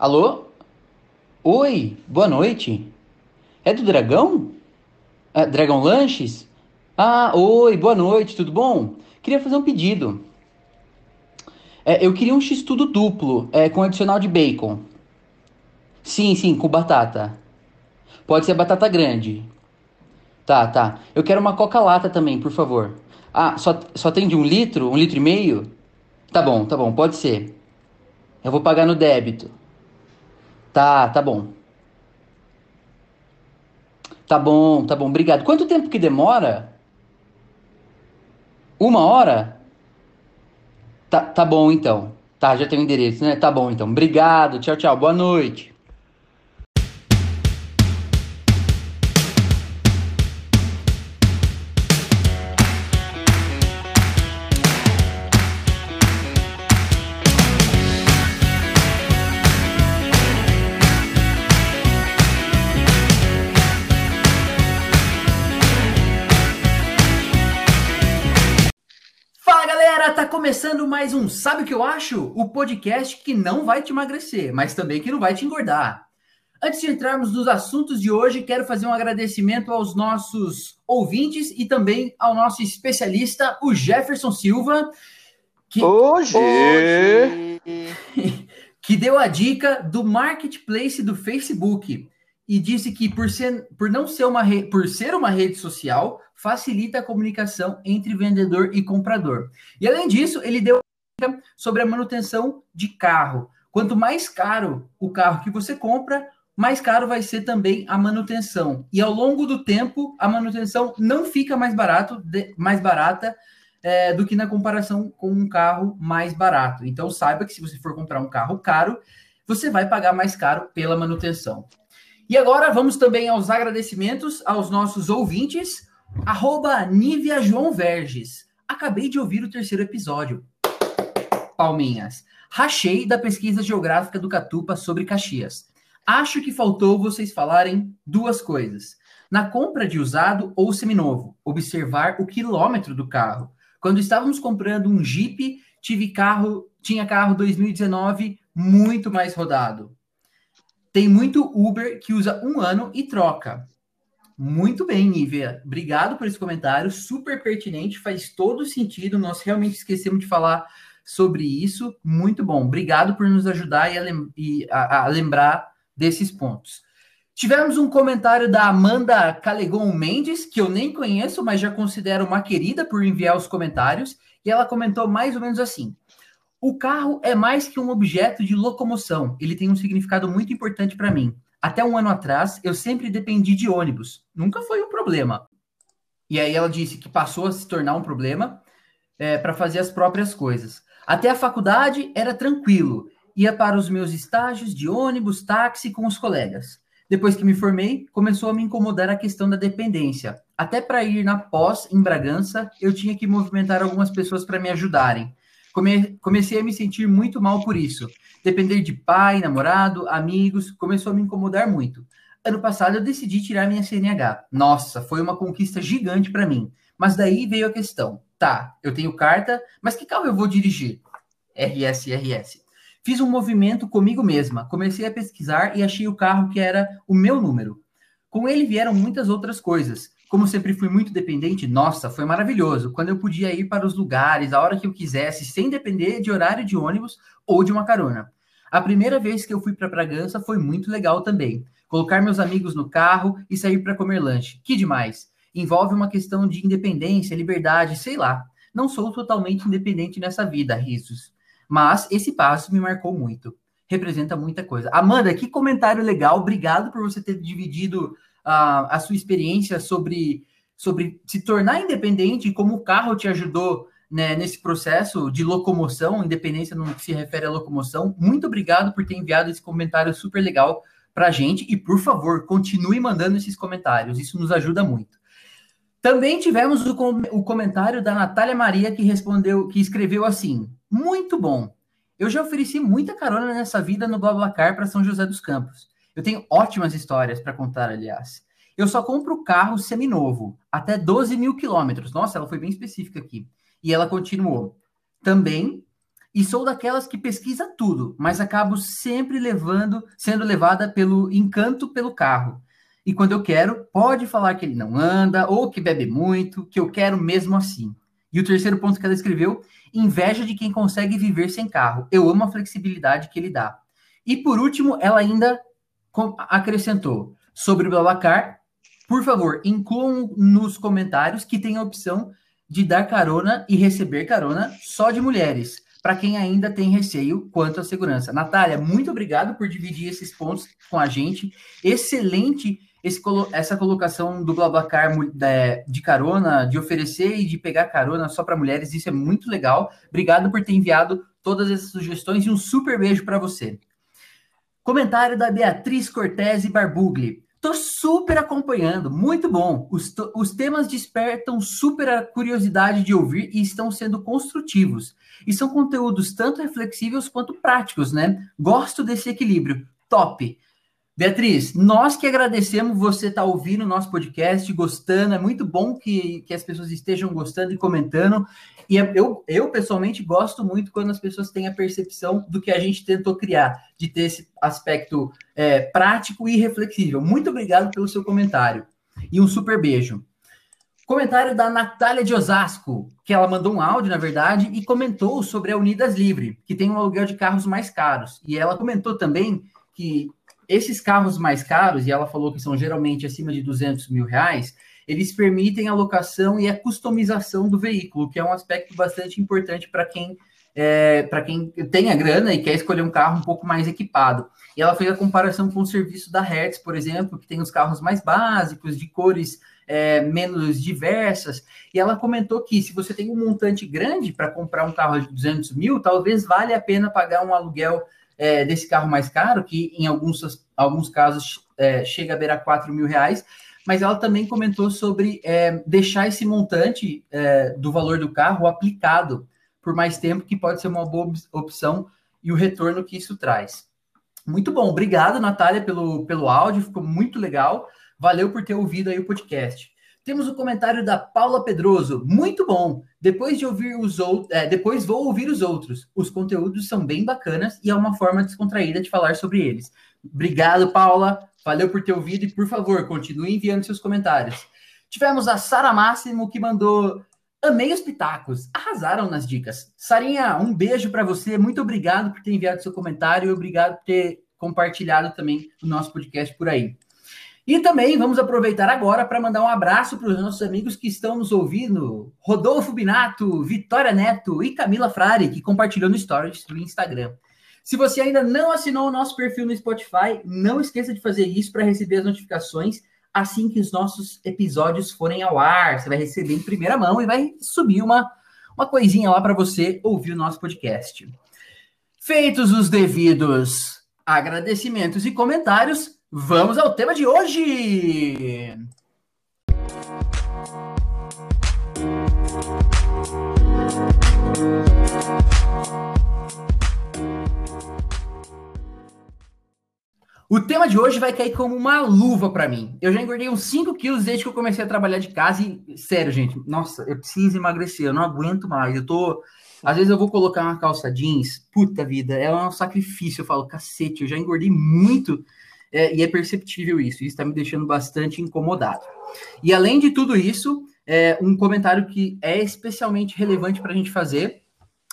Alô? Oi, boa noite. É do Dragão? Ah, Dragão Lanches? Ah, oi, boa noite, tudo bom? Queria fazer um pedido. É, eu queria um x-tudo duplo, é, com adicional de bacon. Sim, sim, com batata. Pode ser batata grande. Tá, tá. Eu quero uma coca-lata também, por favor. Ah, só, só tem de um litro? Um litro e meio? Tá bom, tá bom, pode ser. Eu vou pagar no débito. Tá, tá bom. Tá bom, tá bom, obrigado. Quanto tempo que demora? Uma hora? Tá, tá bom então. Tá, já tem o endereço, né? Tá bom então. Obrigado, tchau, tchau, boa noite. Começando mais um Sabe o que eu acho? O podcast que não vai te emagrecer, mas também que não vai te engordar. Antes de entrarmos nos assuntos de hoje, quero fazer um agradecimento aos nossos ouvintes e também ao nosso especialista, o Jefferson Silva, que, Hoje, que deu a dica do marketplace do Facebook e disse que por ser, por não ser uma re- por ser uma rede social facilita a comunicação entre vendedor e comprador. E além disso, ele deu sobre a manutenção de carro. Quanto mais caro o carro que você compra, mais caro vai ser também a manutenção. E ao longo do tempo, a manutenção não fica mais barato, mais barata é, do que na comparação com um carro mais barato. Então saiba que se você for comprar um carro caro, você vai pagar mais caro pela manutenção. E agora vamos também aos agradecimentos aos nossos ouvintes. Arroba Nívia João Verges. Acabei de ouvir o terceiro episódio. Palminhas. Rachei da pesquisa geográfica do Catupa sobre Caxias. Acho que faltou vocês falarem duas coisas. Na compra de usado ou seminovo, observar o quilômetro do carro. Quando estávamos comprando um Jeep, tive carro, tinha carro 2019 muito mais rodado. Tem muito Uber que usa um ano e troca. Muito bem, Nívia. Obrigado por esse comentário, super pertinente, faz todo sentido. Nós realmente esquecemos de falar sobre isso. Muito bom. Obrigado por nos ajudar e a, lem- e a- a lembrar desses pontos. Tivemos um comentário da Amanda Calegon Mendes, que eu nem conheço, mas já considero uma querida por enviar os comentários, e ela comentou mais ou menos assim: O carro é mais que um objeto de locomoção, ele tem um significado muito importante para mim. Até um ano atrás, eu sempre dependi de ônibus, nunca foi um problema. E aí ela disse que passou a se tornar um problema para fazer as próprias coisas. Até a faculdade era tranquilo, ia para os meus estágios de ônibus, táxi com os colegas. Depois que me formei, começou a me incomodar a questão da dependência. Até para ir na pós em Bragança, eu tinha que movimentar algumas pessoas para me ajudarem. Come- comecei a me sentir muito mal por isso. Depender de pai, namorado, amigos, começou a me incomodar muito. Ano passado eu decidi tirar minha CNH. Nossa, foi uma conquista gigante para mim. Mas daí veio a questão. Tá, eu tenho carta, mas que carro eu vou dirigir? RS, RS. Fiz um movimento comigo mesma. Comecei a pesquisar e achei o carro que era o meu número. Com ele vieram muitas outras coisas. Como sempre fui muito dependente, nossa, foi maravilhoso. Quando eu podia ir para os lugares, a hora que eu quisesse, sem depender de horário de ônibus ou de uma carona. A primeira vez que eu fui para Bragança foi muito legal também. Colocar meus amigos no carro e sair para comer lanche. Que demais! Envolve uma questão de independência, liberdade, sei lá. Não sou totalmente independente nessa vida, risos. Mas esse passo me marcou muito. Representa muita coisa. Amanda, que comentário legal. Obrigado por você ter dividido uh, a sua experiência sobre, sobre se tornar independente e como o carro te ajudou né, nesse processo de locomoção, independência no que se refere à locomoção. Muito obrigado por ter enviado esse comentário super legal para a gente e, por favor, continue mandando esses comentários, isso nos ajuda muito. Também tivemos o, com o comentário da Natália Maria que respondeu, que escreveu assim: muito bom. Eu já ofereci muita carona nessa vida no BlaBlaCar para São José dos Campos. Eu tenho ótimas histórias para contar, aliás. Eu só compro carro seminovo, até 12 mil quilômetros. Nossa, ela foi bem específica aqui. E ela continuou. Também e sou daquelas que pesquisa tudo, mas acabo sempre levando, sendo levada pelo encanto pelo carro. E quando eu quero, pode falar que ele não anda ou que bebe muito, que eu quero mesmo assim. E o terceiro ponto que ela escreveu: inveja de quem consegue viver sem carro. Eu amo a flexibilidade que ele dá. E por último, ela ainda acrescentou sobre o Blablacar. Por favor, incluam nos comentários que tem a opção de dar carona e receber carona só de mulheres, para quem ainda tem receio quanto à segurança. Natália, muito obrigado por dividir esses pontos com a gente. Excelente esse, essa colocação do BlaBlaCar de carona, de oferecer e de pegar carona só para mulheres, isso é muito legal. Obrigado por ter enviado todas essas sugestões e um super beijo para você. Comentário da Beatriz Cortese Barbugli. Tô super acompanhando, muito bom. Os, os temas despertam super a curiosidade de ouvir e estão sendo construtivos. E são conteúdos tanto reflexivos quanto práticos, né? Gosto desse equilíbrio. Top! Beatriz, nós que agradecemos você estar tá ouvindo o nosso podcast, gostando. É muito bom que, que as pessoas estejam gostando e comentando. E é, eu, eu, pessoalmente, gosto muito quando as pessoas têm a percepção do que a gente tentou criar, de ter esse aspecto é, prático e reflexível. Muito obrigado pelo seu comentário. E um super beijo. Comentário da Natália de Osasco, que ela mandou um áudio, na verdade, e comentou sobre a Unidas Livre, que tem um aluguel de carros mais caros. E ela comentou também que esses carros mais caros, e ela falou que são geralmente acima de 200 mil reais, eles permitem a locação e a customização do veículo, que é um aspecto bastante importante para quem é, para quem tem a grana e quer escolher um carro um pouco mais equipado. E ela fez a comparação com o serviço da Hertz, por exemplo, que tem os carros mais básicos, de cores é, menos diversas. E ela comentou que se você tem um montante grande para comprar um carro de 200 mil, talvez valha a pena pagar um aluguel é, desse carro mais caro, que em alguns, alguns casos é, chega a beirar 4 mil reais, mas ela também comentou sobre é, deixar esse montante é, do valor do carro aplicado por mais tempo, que pode ser uma boa opção e o retorno que isso traz. Muito bom, obrigado, Natália, pelo, pelo áudio, ficou muito legal. Valeu por ter ouvido aí o podcast. Temos o comentário da Paula Pedroso. Muito bom. Depois de ouvir os outros, é, depois vou ouvir os outros. Os conteúdos são bem bacanas e é uma forma descontraída de falar sobre eles. Obrigado, Paula. Valeu por ter ouvido e, por favor, continue enviando seus comentários. Tivemos a Sara Máximo que mandou Amei os pitacos, arrasaram nas dicas. Sarinha, um beijo para você, muito obrigado por ter enviado seu comentário e obrigado por ter compartilhado também o nosso podcast por aí. E também vamos aproveitar agora para mandar um abraço para os nossos amigos que estão nos ouvindo: Rodolfo Binato, Vitória Neto e Camila Frari, que compartilhou no Stories do Instagram. Se você ainda não assinou o nosso perfil no Spotify, não esqueça de fazer isso para receber as notificações assim que os nossos episódios forem ao ar. Você vai receber em primeira mão e vai subir uma, uma coisinha lá para você ouvir o nosso podcast. Feitos os devidos agradecimentos e comentários, Vamos ao tema de hoje! O tema de hoje vai cair como uma luva para mim. Eu já engordei uns 5 quilos desde que eu comecei a trabalhar de casa e, sério, gente, nossa, eu preciso emagrecer, eu não aguento mais. Eu tô. Às vezes eu vou colocar uma calça jeans, puta vida, é um sacrifício. Eu falo, cacete, eu já engordei muito é, e é perceptível isso. Isso está me deixando bastante incomodado. E além de tudo isso, é, um comentário que é especialmente relevante para a gente fazer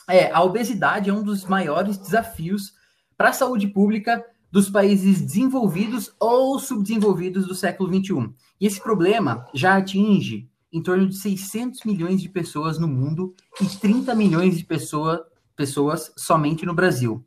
é a obesidade é um dos maiores desafios para a saúde pública dos países desenvolvidos ou subdesenvolvidos do século 21. E esse problema já atinge em torno de 600 milhões de pessoas no mundo e 30 milhões de pessoa, pessoas somente no Brasil.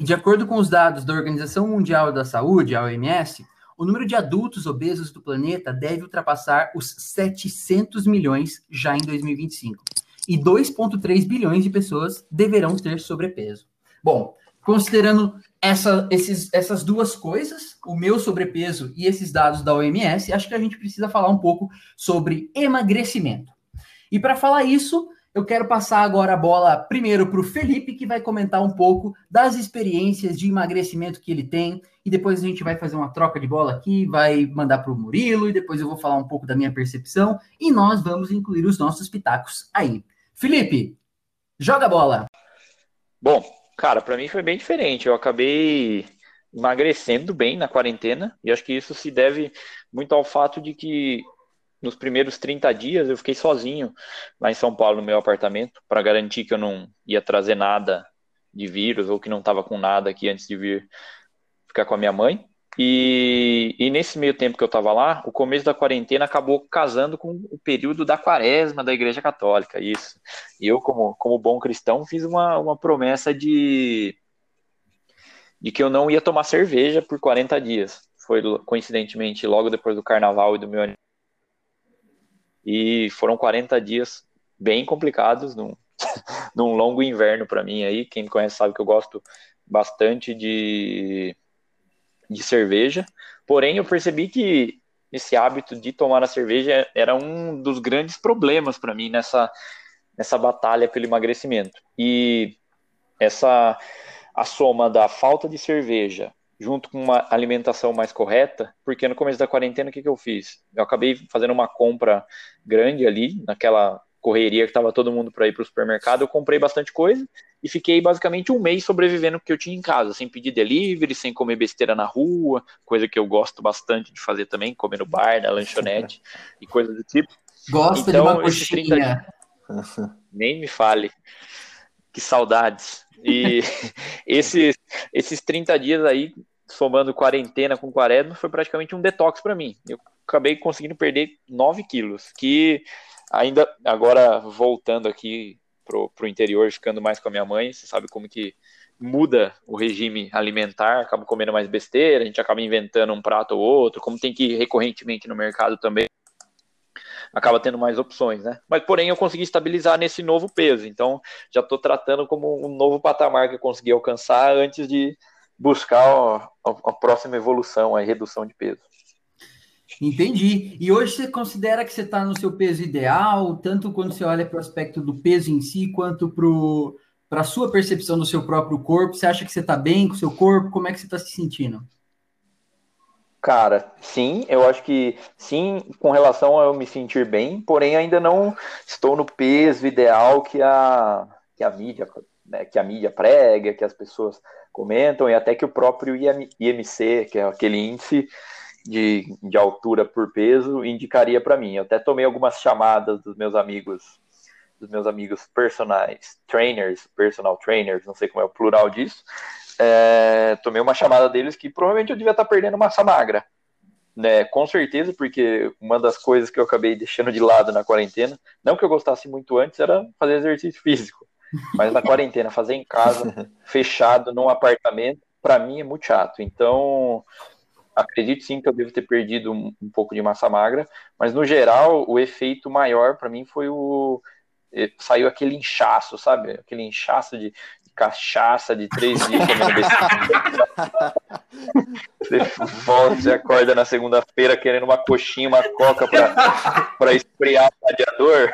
E de acordo com os dados da Organização Mundial da Saúde, a OMS, o número de adultos obesos do planeta deve ultrapassar os 700 milhões já em 2025. E 2,3 bilhões de pessoas deverão ter sobrepeso. Bom, considerando essa, esses, essas duas coisas, o meu sobrepeso e esses dados da OMS, acho que a gente precisa falar um pouco sobre emagrecimento. E para falar isso, eu quero passar agora a bola primeiro para o Felipe, que vai comentar um pouco das experiências de emagrecimento que ele tem, e depois a gente vai fazer uma troca de bola aqui, vai mandar para o Murilo, e depois eu vou falar um pouco da minha percepção, e nós vamos incluir os nossos pitacos aí. Felipe, joga a bola! Bom, cara, para mim foi bem diferente. Eu acabei emagrecendo bem na quarentena e acho que isso se deve muito ao fato de que nos primeiros 30 dias eu fiquei sozinho lá em São Paulo no meu apartamento para garantir que eu não ia trazer nada de vírus ou que não estava com nada aqui antes de vir ficar com a minha mãe. E, e nesse meio tempo que eu estava lá, o começo da quarentena acabou casando com o período da quaresma da Igreja Católica, isso. E eu, como, como bom cristão, fiz uma, uma promessa de, de que eu não ia tomar cerveja por 40 dias. Foi, coincidentemente, logo depois do carnaval e do meu e foram 40 dias bem complicados, num, num longo inverno para mim aí. Quem me conhece sabe que eu gosto bastante de, de cerveja. Porém, eu percebi que esse hábito de tomar a cerveja era um dos grandes problemas para mim nessa, nessa batalha pelo emagrecimento. E essa a soma da falta de cerveja junto com uma alimentação mais correta, porque no começo da quarentena o que, que eu fiz? Eu acabei fazendo uma compra grande ali, naquela correria que estava todo mundo para ir para o supermercado, eu comprei bastante coisa e fiquei basicamente um mês sobrevivendo o que eu tinha em casa, sem pedir delivery, sem comer besteira na rua, coisa que eu gosto bastante de fazer também, comer no bar, na lanchonete e coisas do tipo. Gosta então, de uma coxinha. 30... Nem me fale. Que saudades. E esses, esses 30 dias aí, somando quarentena com quaresma, foi praticamente um detox para mim. Eu acabei conseguindo perder 9 quilos, que ainda, agora voltando aqui pro, pro interior, ficando mais com a minha mãe, você sabe como que muda o regime alimentar, acaba comendo mais besteira, a gente acaba inventando um prato ou outro, como tem que ir recorrentemente no mercado também, acaba tendo mais opções, né? Mas porém eu consegui estabilizar nesse novo peso, então já estou tratando como um novo patamar que eu consegui alcançar antes de buscar a, a próxima evolução, a redução de peso. Entendi. E hoje você considera que você está no seu peso ideal, tanto quando você olha para o aspecto do peso em si, quanto para a sua percepção do seu próprio corpo? Você acha que você está bem com o seu corpo? Como é que você está se sentindo? Cara, sim, eu acho que sim, com relação a eu me sentir bem, porém ainda não estou no peso ideal que a, que a mídia, né, que a mídia prega, que as pessoas comentam, e até que o próprio IMC, que é aquele índice de, de altura por peso, indicaria para mim. Eu até tomei algumas chamadas dos meus amigos, dos meus amigos personais, trainers, personal trainers, não sei como é o plural disso, é, tomei uma chamada deles que provavelmente eu devia estar perdendo massa magra. Né, com certeza, porque uma das coisas que eu acabei deixando de lado na quarentena, não que eu gostasse muito antes, era fazer exercício físico. Mas na quarentena, fazer em casa, fechado, num apartamento, para mim é muito chato. Então, acredito sim que eu devo ter perdido um, um pouco de massa magra, mas no geral, o efeito maior para mim foi o. Eh, saiu aquele inchaço, sabe? Aquele inchaço de, cachaça de três dias. Você volta, você acorda na segunda-feira querendo uma coxinha, uma coca para esfriar o radiador.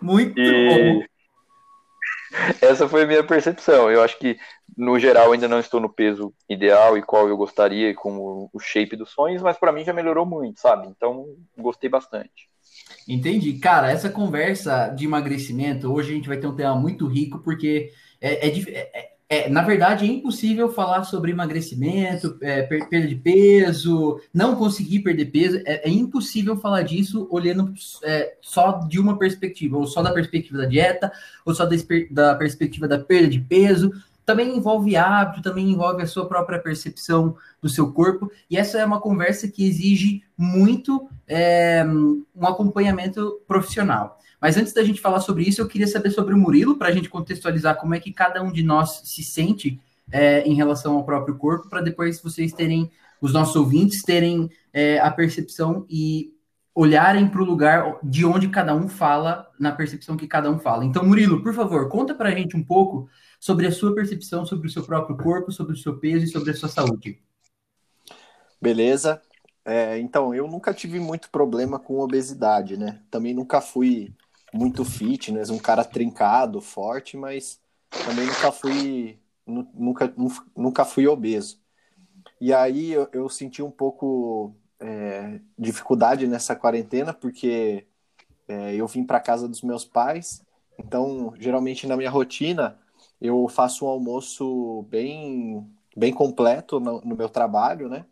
Muito e... bom. Essa foi a minha percepção. Eu acho que, no geral, ainda não estou no peso ideal e qual eu gostaria, com o shape dos sonhos, mas para mim já melhorou muito, sabe? Então, gostei bastante. Entendi. Cara, essa conversa de emagrecimento, hoje a gente vai ter um tema muito rico, porque é, é, é, é na verdade, é impossível falar sobre emagrecimento, é, perda de peso, não conseguir perder peso. É, é impossível falar disso olhando é, só de uma perspectiva, ou só da perspectiva da dieta, ou só da, da perspectiva da perda de peso também envolve hábito, também envolve a sua própria percepção do seu corpo, e essa é uma conversa que exige muito é, um acompanhamento profissional. Mas antes da gente falar sobre isso, eu queria saber sobre o Murilo, para a gente contextualizar como é que cada um de nós se sente é, em relação ao próprio corpo, para depois vocês terem, os nossos ouvintes, terem é, a percepção e olharem para o lugar de onde cada um fala, na percepção que cada um fala. Então, Murilo, por favor, conta para a gente um pouco sobre a sua percepção sobre o seu próprio corpo, sobre o seu peso e sobre a sua saúde. Beleza. É, então, eu nunca tive muito problema com obesidade, né? Também nunca fui muito fitness, um cara trincado, forte, mas também nunca fui nunca, nunca fui obeso. E aí eu, eu senti um pouco é, dificuldade nessa quarentena, porque é, eu vim para casa dos meus pais Então, geralmente na minha rotina, eu faço um almoço bem, bem completo no, no meu trabalho, né?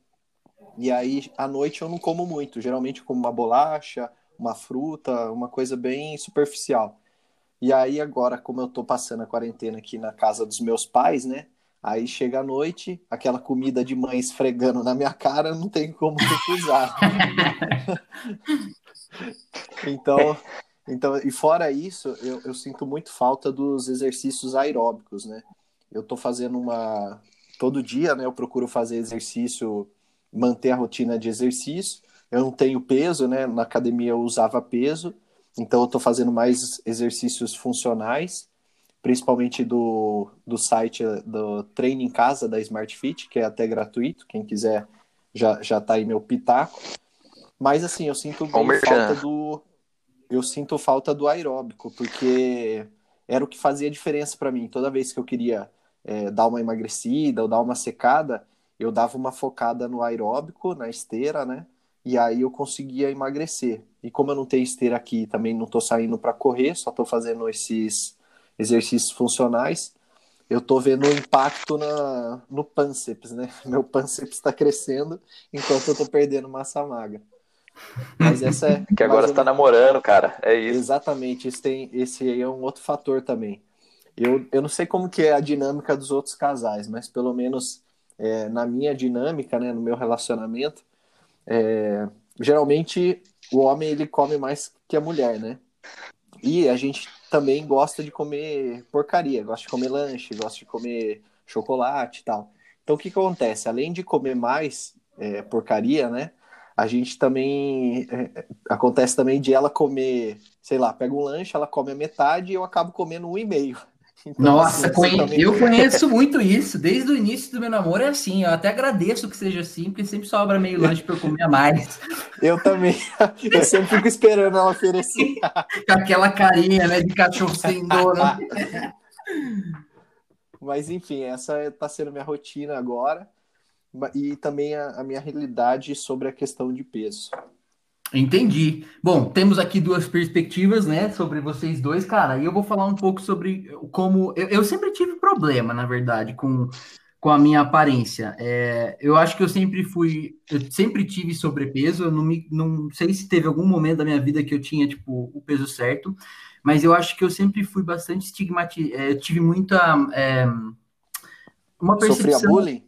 E aí, à noite eu não como muito. Geralmente como uma bolacha, uma fruta, uma coisa bem superficial. E aí agora, como eu tô passando a quarentena aqui na casa dos meus pais, né? Aí chega a noite, aquela comida de mãe esfregando na minha cara, não tem como recusar. então, então, e fora isso, eu, eu sinto muito falta dos exercícios aeróbicos, né? Eu tô fazendo uma. Todo dia, né? Eu procuro fazer exercício, manter a rotina de exercício. Eu não tenho peso, né? Na academia eu usava peso, então eu tô fazendo mais exercícios funcionais principalmente do, do site do Treino em Casa da Smart Fit, que é até gratuito, quem quiser já, já tá aí meu pitaco. Mas assim, eu sinto falta do eu sinto falta do aeróbico, porque era o que fazia diferença para mim. Toda vez que eu queria é, dar uma emagrecida ou dar uma secada, eu dava uma focada no aeróbico, na esteira, né? E aí eu conseguia emagrecer. E como eu não tenho esteira aqui, também não tô saindo para correr, só tô fazendo esses exercícios funcionais, eu tô vendo o impacto na, no pânceps, né? Meu pânceps está crescendo enquanto eu tô perdendo massa magra. Mas essa é. Que agora está namorando, cara. É isso. Exatamente. Esse, tem, esse aí é um outro fator também. Eu, eu não sei como que é a dinâmica dos outros casais, mas pelo menos é, na minha dinâmica, né, no meu relacionamento, é, geralmente o homem ele come mais que a mulher, né? E a gente também gosta de comer porcaria, gosta de comer lanche, gosta de comer chocolate e tal. Então o que, que acontece? Além de comer mais é, porcaria, né? A gente também. É, acontece também de ela comer, sei lá, pega um lanche, ela come a metade e eu acabo comendo um e meio. Então, Nossa, assim, também... eu conheço muito isso. Desde o início do meu namoro é assim. Eu até agradeço que seja assim, porque sempre sobra meio lanche para eu comer a mais. Eu também. Eu sempre fico esperando ela oferecer. Com aquela carinha, né, de cachorro sem dono. Mas enfim, essa está sendo minha rotina agora e também a, a minha realidade sobre a questão de peso. Entendi. Bom, temos aqui duas perspectivas, né, sobre vocês dois, cara. E eu vou falar um pouco sobre como eu, eu sempre tive problema, na verdade, com, com a minha aparência. É, eu acho que eu sempre fui, eu sempre tive sobrepeso. Eu não me, não sei se teve algum momento da minha vida que eu tinha tipo o peso certo, mas eu acho que eu sempre fui bastante estigmatizado. É, tive muita é, uma percepção. Sofria bullying?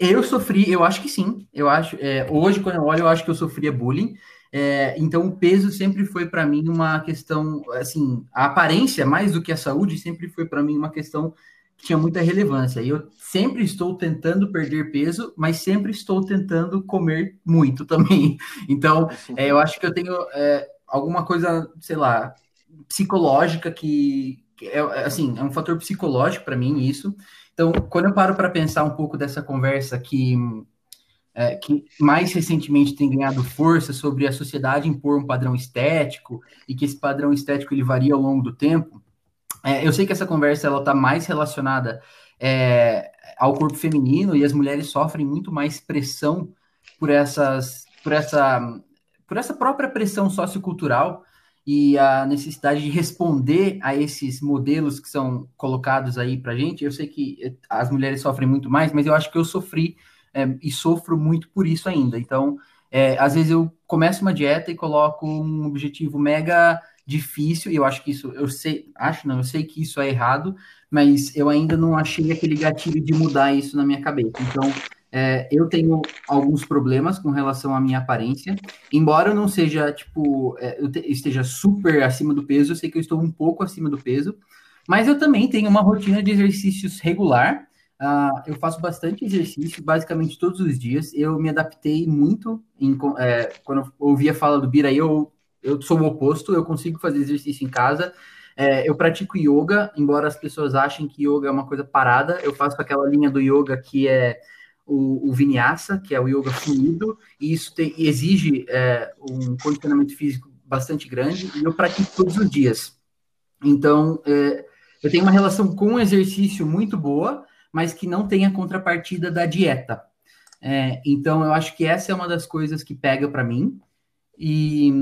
Eu sofri, eu acho que sim. Eu acho, é, hoje quando eu olho, eu acho que eu sofria bullying. É, então, o peso sempre foi para mim uma questão, assim, a aparência, mais do que a saúde, sempre foi para mim uma questão que tinha muita relevância. E eu sempre estou tentando perder peso, mas sempre estou tentando comer muito também. Então, é, eu acho que eu tenho é, alguma coisa, sei lá, psicológica que, que é, assim, é um fator psicológico para mim isso. Então, quando eu paro para pensar um pouco dessa conversa que é, que mais recentemente tem ganhado força sobre a sociedade impor um padrão estético e que esse padrão estético ele varia ao longo do tempo. É, eu sei que essa conversa ela está mais relacionada é, ao corpo feminino e as mulheres sofrem muito mais pressão por essas, por essa, por essa própria pressão sociocultural e a necessidade de responder a esses modelos que são colocados aí para gente. Eu sei que as mulheres sofrem muito mais, mas eu acho que eu sofri é, e sofro muito por isso ainda. Então, é, às vezes eu começo uma dieta e coloco um objetivo mega difícil, e eu acho que isso, eu sei, acho não, eu sei que isso é errado, mas eu ainda não achei aquele gatilho de mudar isso na minha cabeça. Então, é, eu tenho alguns problemas com relação à minha aparência, embora eu não seja, tipo, é, eu te, esteja super acima do peso, eu sei que eu estou um pouco acima do peso, mas eu também tenho uma rotina de exercícios regular, Uh, eu faço bastante exercício, basicamente todos os dias. Eu me adaptei muito em, é, quando eu ouvi a fala do Bira, eu, eu sou o oposto, eu consigo fazer exercício em casa. É, eu pratico yoga, embora as pessoas achem que yoga é uma coisa parada. Eu faço aquela linha do yoga que é o, o vinyasa, que é o yoga fluido, e isso te, exige é, um condicionamento físico bastante grande, e eu pratico todos os dias. Então, é, eu tenho uma relação com o exercício muito boa, mas que não tem a contrapartida da dieta. É, então, eu acho que essa é uma das coisas que pega para mim. E,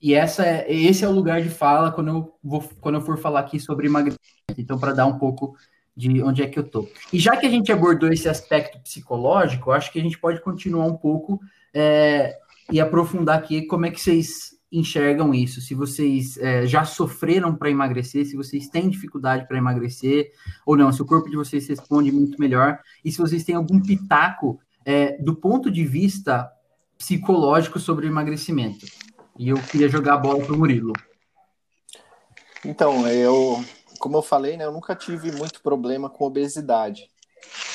E essa é, esse é o lugar de fala quando eu, vou, quando eu for falar aqui sobre emagrecimento. Então, para dar um pouco de onde é que eu tô. E já que a gente abordou esse aspecto psicológico, acho que a gente pode continuar um pouco é, e aprofundar aqui como é que vocês enxergam isso, se vocês é, já sofreram para emagrecer, se vocês têm dificuldade para emagrecer ou não, se o corpo de vocês responde muito melhor, e se vocês têm algum pitaco é, do ponto de vista psicológico sobre o emagrecimento. E eu queria jogar a bola para o Murilo. Então, eu, como eu falei, né, eu nunca tive muito problema com obesidade.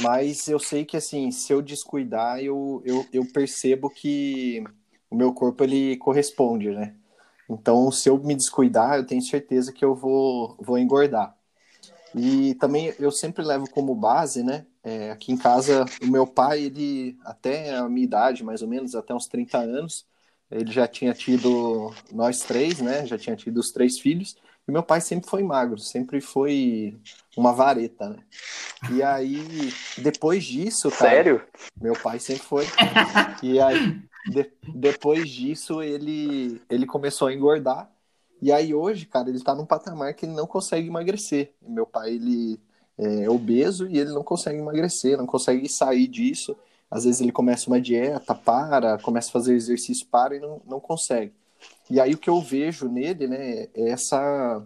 Mas eu sei que, assim, se eu descuidar, eu, eu, eu percebo que o meu corpo ele corresponde, né? Então, se eu me descuidar, eu tenho certeza que eu vou, vou engordar. E também eu sempre levo como base, né? É, aqui em casa, o meu pai, ele, até a minha idade, mais ou menos, até uns 30 anos, ele já tinha tido nós três, né? Já tinha tido os três filhos. E meu pai sempre foi magro, sempre foi uma vareta, né? E aí, depois disso, cara. Sério? Meu pai sempre foi. E aí, de, depois disso, ele, ele começou a engordar. E aí, hoje, cara, ele tá num patamar que ele não consegue emagrecer. Meu pai, ele é obeso e ele não consegue emagrecer, não consegue sair disso. Às vezes ele começa uma dieta, para, começa a fazer exercício, para e não, não consegue. E aí o que eu vejo nele, né, é essa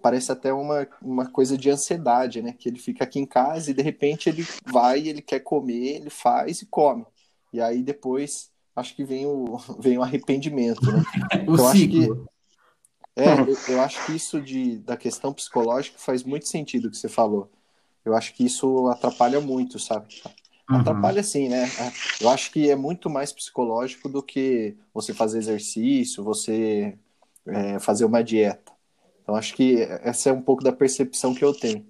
parece até uma, uma coisa de ansiedade, né? Que ele fica aqui em casa e de repente ele vai, ele quer comer, ele faz e come. E aí depois acho que vem o, vem o arrependimento, né? o então. Acho que, é, eu, eu, acho que isso de, da questão psicológica faz muito sentido o que você falou. Eu acho que isso atrapalha muito, sabe? Uhum. Atrapalha sim, né? Eu acho que é muito mais psicológico do que você fazer exercício, você é, fazer uma dieta. Então acho que essa é um pouco da percepção que eu tenho.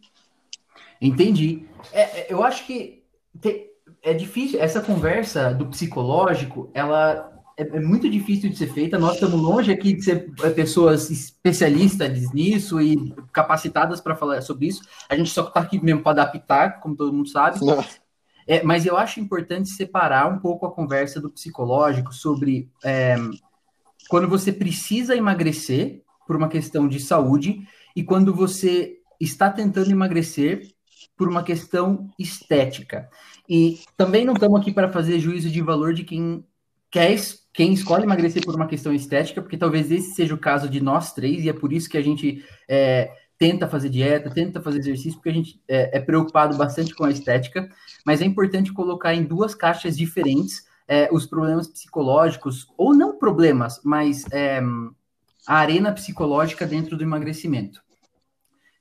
Entendi. É, é eu acho que te, é difícil, essa conversa do psicológico, ela é, é, muito difícil de ser feita. Nós estamos longe aqui de ser é, pessoas especialistas nisso e capacitadas para falar sobre isso. A gente só está aqui mesmo para adaptar, como todo mundo sabe. É, mas eu acho importante separar um pouco a conversa do psicológico sobre é, quando você precisa emagrecer por uma questão de saúde e quando você está tentando emagrecer por uma questão estética. E também não estamos aqui para fazer juízo de valor de quem quer, quem escolhe emagrecer por uma questão estética, porque talvez esse seja o caso de nós três, e é por isso que a gente é, tenta fazer dieta, tenta fazer exercício, porque a gente é, é, preocupado bastante com a estética, mas é importante colocar em duas caixas diferentes é, os problemas psicológicos, ou não problemas, mas é, a arena psicológica dentro do emagrecimento.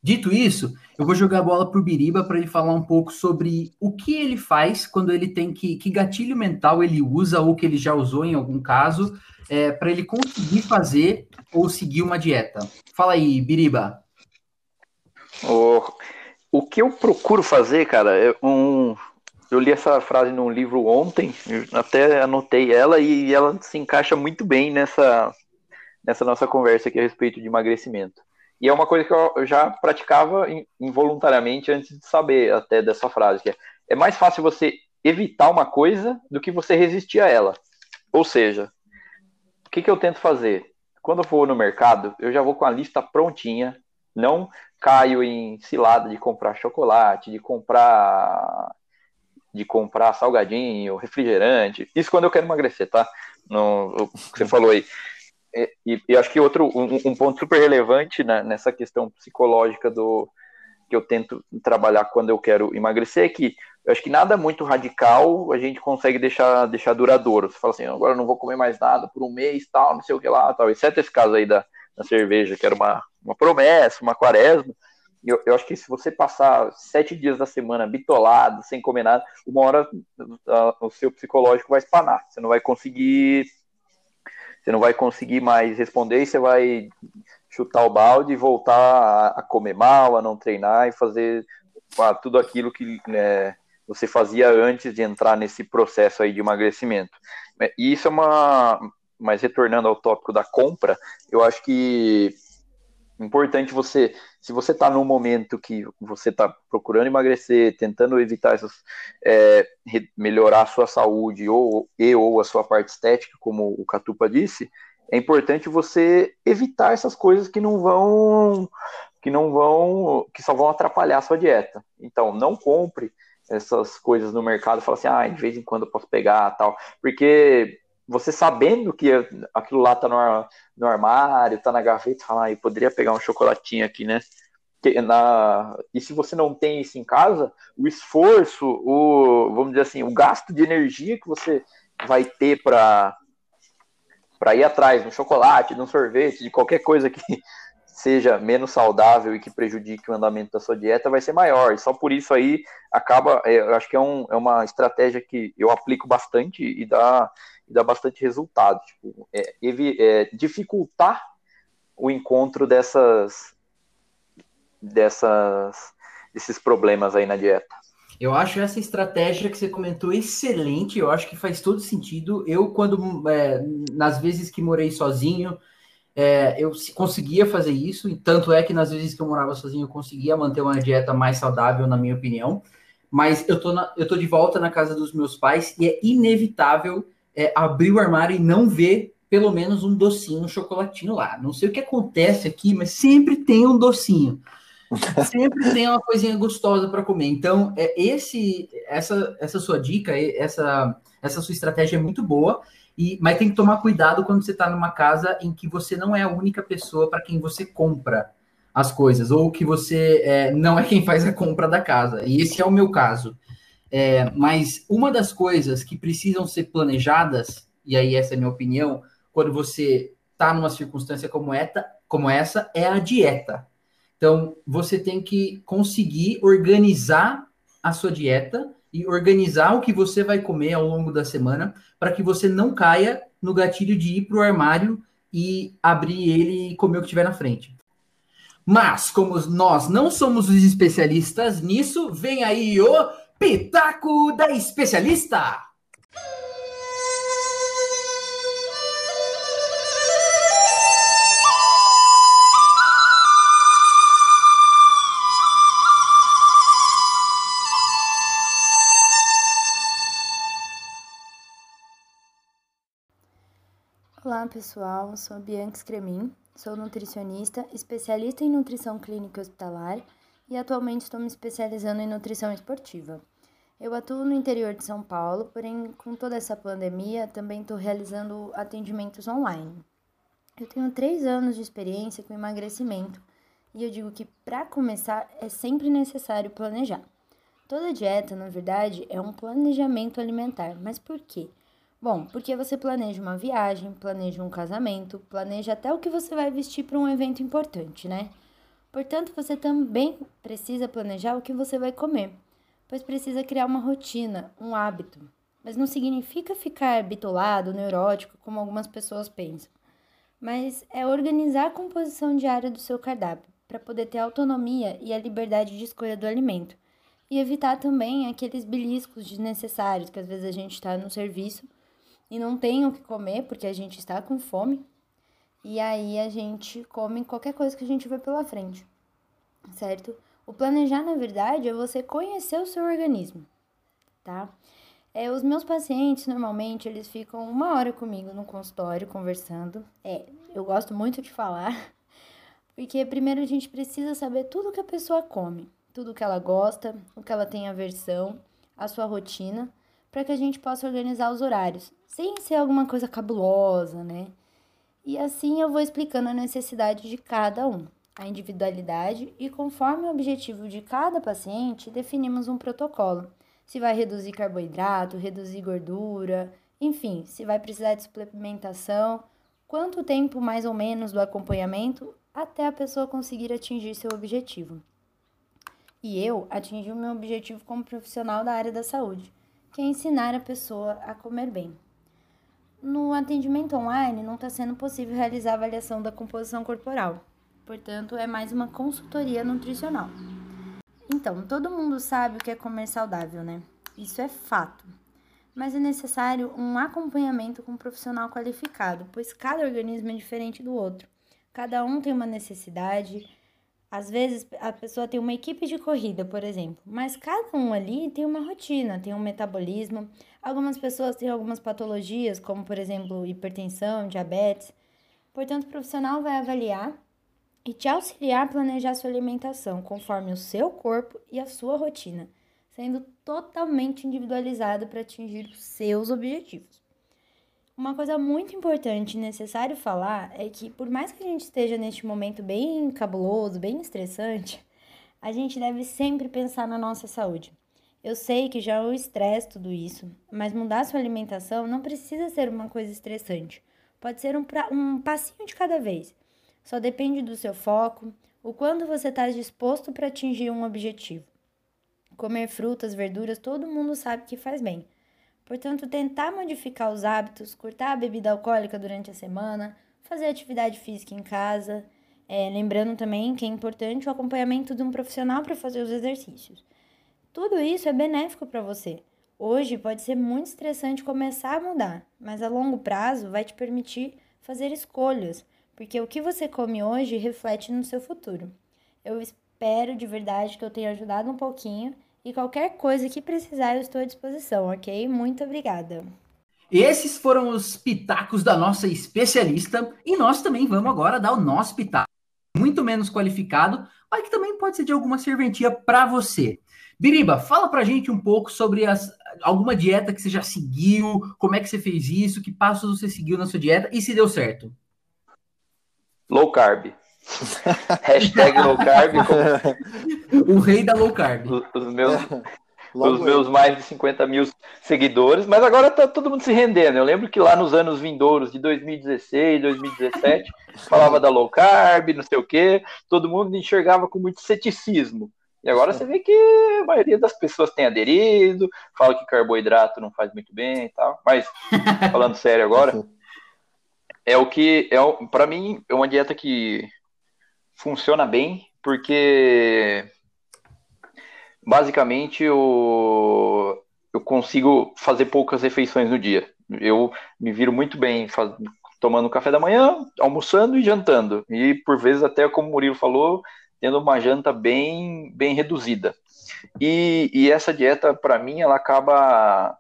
Dito isso, eu vou jogar a bola para o Biriba para ele falar um pouco sobre o que ele faz quando ele tem que. Que gatilho mental ele usa ou que ele já usou em algum caso é, para ele conseguir fazer ou seguir uma dieta. Fala aí, Biriba. O, o que eu procuro fazer, cara, é um. Eu li essa frase num livro ontem, até anotei ela e ela se encaixa muito bem nessa, nessa nossa conversa aqui a respeito de emagrecimento. E é uma coisa que eu já praticava involuntariamente antes de saber até dessa frase, que é, é mais fácil você evitar uma coisa do que você resistir a ela. Ou seja, o que, que eu tento fazer? Quando eu vou no mercado, eu já vou com a lista prontinha, não caio em cilada de comprar chocolate, de comprar de comprar salgadinho, refrigerante. Isso quando eu quero emagrecer, tá? No, o que você falou aí. E, e acho que outro um, um ponto super relevante né, nessa questão psicológica do que eu tento trabalhar quando eu quero emagrecer é que eu acho que nada muito radical a gente consegue deixar, deixar duradouro. Você fala assim, agora eu não vou comer mais nada por um mês, tal, não sei o que lá, tal. Exceto esse caso aí da, da cerveja, que era uma, uma promessa, uma quaresma. Eu, eu, acho que se você passar sete dias da semana bitolado, sem comer nada, uma hora a, o seu psicológico vai espanar. Você não vai conseguir. Você não vai conseguir mais responder e você vai chutar o balde e voltar a, comer mal, a não treinar e fazer a, tudo aquilo que né, você fazia antes de entrar nesse processo aí de emagrecimento. E isso é uma. Mas retornando ao tópico da compra, eu acho que importante você, se você está num momento que você está procurando emagrecer, tentando evitar essas, é, melhorar a sua saúde ou e ou a sua parte estética, como o Catupa disse, é importante você evitar essas coisas que não vão que não vão que só vão atrapalhar a sua dieta. Então, não compre essas coisas no mercado, fala assim, ah, de vez em quando eu posso pegar, tal, porque você sabendo que aquilo lá tá no, no armário, tá na gaveta, fala, ah, eu poderia pegar um chocolatinho aqui, né? Na, e se você não tem isso em casa, o esforço, o, vamos dizer assim, o gasto de energia que você vai ter para para ir atrás um chocolate, um sorvete, de qualquer coisa que seja menos saudável e que prejudique o andamento da sua dieta vai ser maior. E só por isso aí acaba, é, eu acho que é, um, é uma estratégia que eu aplico bastante e dá, e dá bastante resultado. Tipo, é, é, dificultar o encontro dessas, dessas, desses problemas aí na dieta. Eu acho essa estratégia que você comentou excelente, eu acho que faz todo sentido. Eu, quando, é, nas vezes que morei sozinho, é, eu conseguia fazer isso, e tanto é que nas vezes que eu morava sozinho, eu conseguia manter uma dieta mais saudável, na minha opinião. Mas eu tô, na, eu tô de volta na casa dos meus pais e é inevitável é, abrir o armário e não ver pelo menos um docinho, um chocolatinho lá. Não sei o que acontece aqui, mas sempre tem um docinho. Sempre tem uma coisinha gostosa para comer. Então, é esse, essa, essa sua dica, essa, essa sua estratégia é muito boa. E, mas tem que tomar cuidado quando você está numa casa em que você não é a única pessoa para quem você compra as coisas, ou que você é, não é quem faz a compra da casa. E esse é o meu caso. É, mas uma das coisas que precisam ser planejadas, e aí essa é a minha opinião, quando você está numa circunstância como, eta, como essa, é a dieta. Então, você tem que conseguir organizar a sua dieta e organizar o que você vai comer ao longo da semana para que você não caia no gatilho de ir para o armário e abrir ele e comer o que tiver na frente. Mas, como nós não somos os especialistas nisso, vem aí o Pitaco da Especialista! Olá pessoal, sou Bianca Scremin, sou nutricionista, especialista em nutrição clínica hospitalar e atualmente estou me especializando em nutrição esportiva. Eu atuo no interior de São Paulo, porém com toda essa pandemia também estou realizando atendimentos online. Eu tenho três anos de experiência com emagrecimento e eu digo que para começar é sempre necessário planejar. Toda dieta, na verdade, é um planejamento alimentar, mas por quê? Bom, porque você planeja uma viagem, planeja um casamento, planeja até o que você vai vestir para um evento importante, né? Portanto, você também precisa planejar o que você vai comer, pois precisa criar uma rotina, um hábito. Mas não significa ficar bitolado, neurótico, como algumas pessoas pensam. Mas é organizar a composição diária do seu cardápio, para poder ter autonomia e a liberdade de escolha do alimento. E evitar também aqueles beliscos desnecessários que às vezes a gente está no serviço e não tem o que comer porque a gente está com fome. E aí a gente come qualquer coisa que a gente vê pela frente, certo? O planejar, na verdade, é você conhecer o seu organismo, tá? É, os meus pacientes, normalmente, eles ficam uma hora comigo no consultório conversando. É, eu gosto muito de falar, porque primeiro a gente precisa saber tudo que a pessoa come, tudo que ela gosta, o que ela tem aversão, a sua rotina, para que a gente possa organizar os horários, sem ser alguma coisa cabulosa, né? E assim eu vou explicando a necessidade de cada um, a individualidade e conforme o objetivo de cada paciente, definimos um protocolo. Se vai reduzir carboidrato, reduzir gordura, enfim, se vai precisar de suplementação, quanto tempo mais ou menos do acompanhamento até a pessoa conseguir atingir seu objetivo. E eu atingi o meu objetivo como profissional da área da saúde que é ensinar a pessoa a comer bem. No atendimento online, não está sendo possível realizar avaliação da composição corporal, portanto, é mais uma consultoria nutricional. Então, todo mundo sabe o que é comer saudável, né? Isso é fato. Mas é necessário um acompanhamento com um profissional qualificado, pois cada organismo é diferente do outro. Cada um tem uma necessidade, às vezes a pessoa tem uma equipe de corrida, por exemplo, mas cada um ali tem uma rotina, tem um metabolismo. Algumas pessoas têm algumas patologias, como por exemplo hipertensão, diabetes. Portanto, o profissional vai avaliar e te auxiliar a planejar sua alimentação conforme o seu corpo e a sua rotina, sendo totalmente individualizado para atingir os seus objetivos. Uma coisa muito importante e necessário falar é que, por mais que a gente esteja neste momento bem cabuloso, bem estressante, a gente deve sempre pensar na nossa saúde. Eu sei que já é um estresse tudo isso, mas mudar sua alimentação não precisa ser uma coisa estressante. Pode ser um, pra, um passinho de cada vez. Só depende do seu foco, o quanto você está disposto para atingir um objetivo. Comer frutas, verduras, todo mundo sabe que faz bem. Portanto, tentar modificar os hábitos, cortar a bebida alcoólica durante a semana, fazer atividade física em casa, é, lembrando também que é importante o acompanhamento de um profissional para fazer os exercícios. Tudo isso é benéfico para você. Hoje pode ser muito estressante começar a mudar, mas a longo prazo vai te permitir fazer escolhas, porque o que você come hoje reflete no seu futuro. Eu espero de verdade que eu tenha ajudado um pouquinho e qualquer coisa que precisar eu estou à disposição, ok? Muito obrigada. Esses foram os pitacos da nossa especialista e nós também vamos agora dar o nosso pitaco muito menos qualificado, mas que também pode ser de alguma serventia para você. Biriba, fala pra gente um pouco sobre as, alguma dieta que você já seguiu, como é que você fez isso, que passos você seguiu na sua dieta e se deu certo. Low carb. Hashtag low carb. o rei da low carb. Os, meus, os meus mais de 50 mil seguidores, mas agora tá todo mundo se rendendo. Eu lembro que lá nos anos vindouros de 2016, 2017, falava da low carb, não sei o quê, todo mundo enxergava com muito ceticismo. E agora você vê que a maioria das pessoas tem aderido, fala que carboidrato não faz muito bem e tal. Mas, falando sério agora, é o que, é, para mim, é uma dieta que funciona bem, porque basicamente eu, eu consigo fazer poucas refeições no dia. Eu me viro muito bem faz, tomando café da manhã, almoçando e jantando. E por vezes, até como o Murilo falou, tendo uma janta bem, bem reduzida. E, e essa dieta, para mim, ela acaba.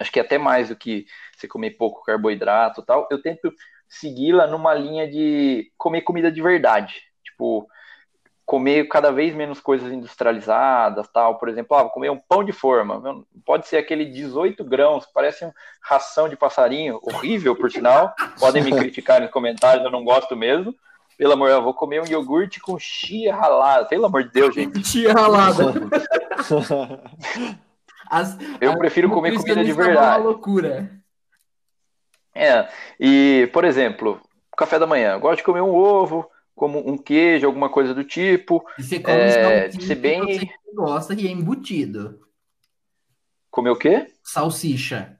Acho que até mais do que você comer pouco carboidrato tal. Eu tento segui-la numa linha de comer comida de verdade. Tipo, comer cada vez menos coisas industrializadas, tal. Por exemplo, ah, vou comer um pão de forma. Pode ser aquele 18 grãos, parece uma ração de passarinho, horrível, por sinal. Podem me criticar nos comentários, eu não gosto mesmo. Pelo amor, eu vou comer um iogurte com chia ralada. Pelo amor de Deus, gente. chia ralada. As, eu prefiro comer comida de verdade. Uma loucura. É, e, por exemplo, café da manhã. Gosto de comer um ovo, como um queijo, alguma coisa do tipo. E você come é, ser bem... você gosta e é embutido. Comer o quê? Salsicha.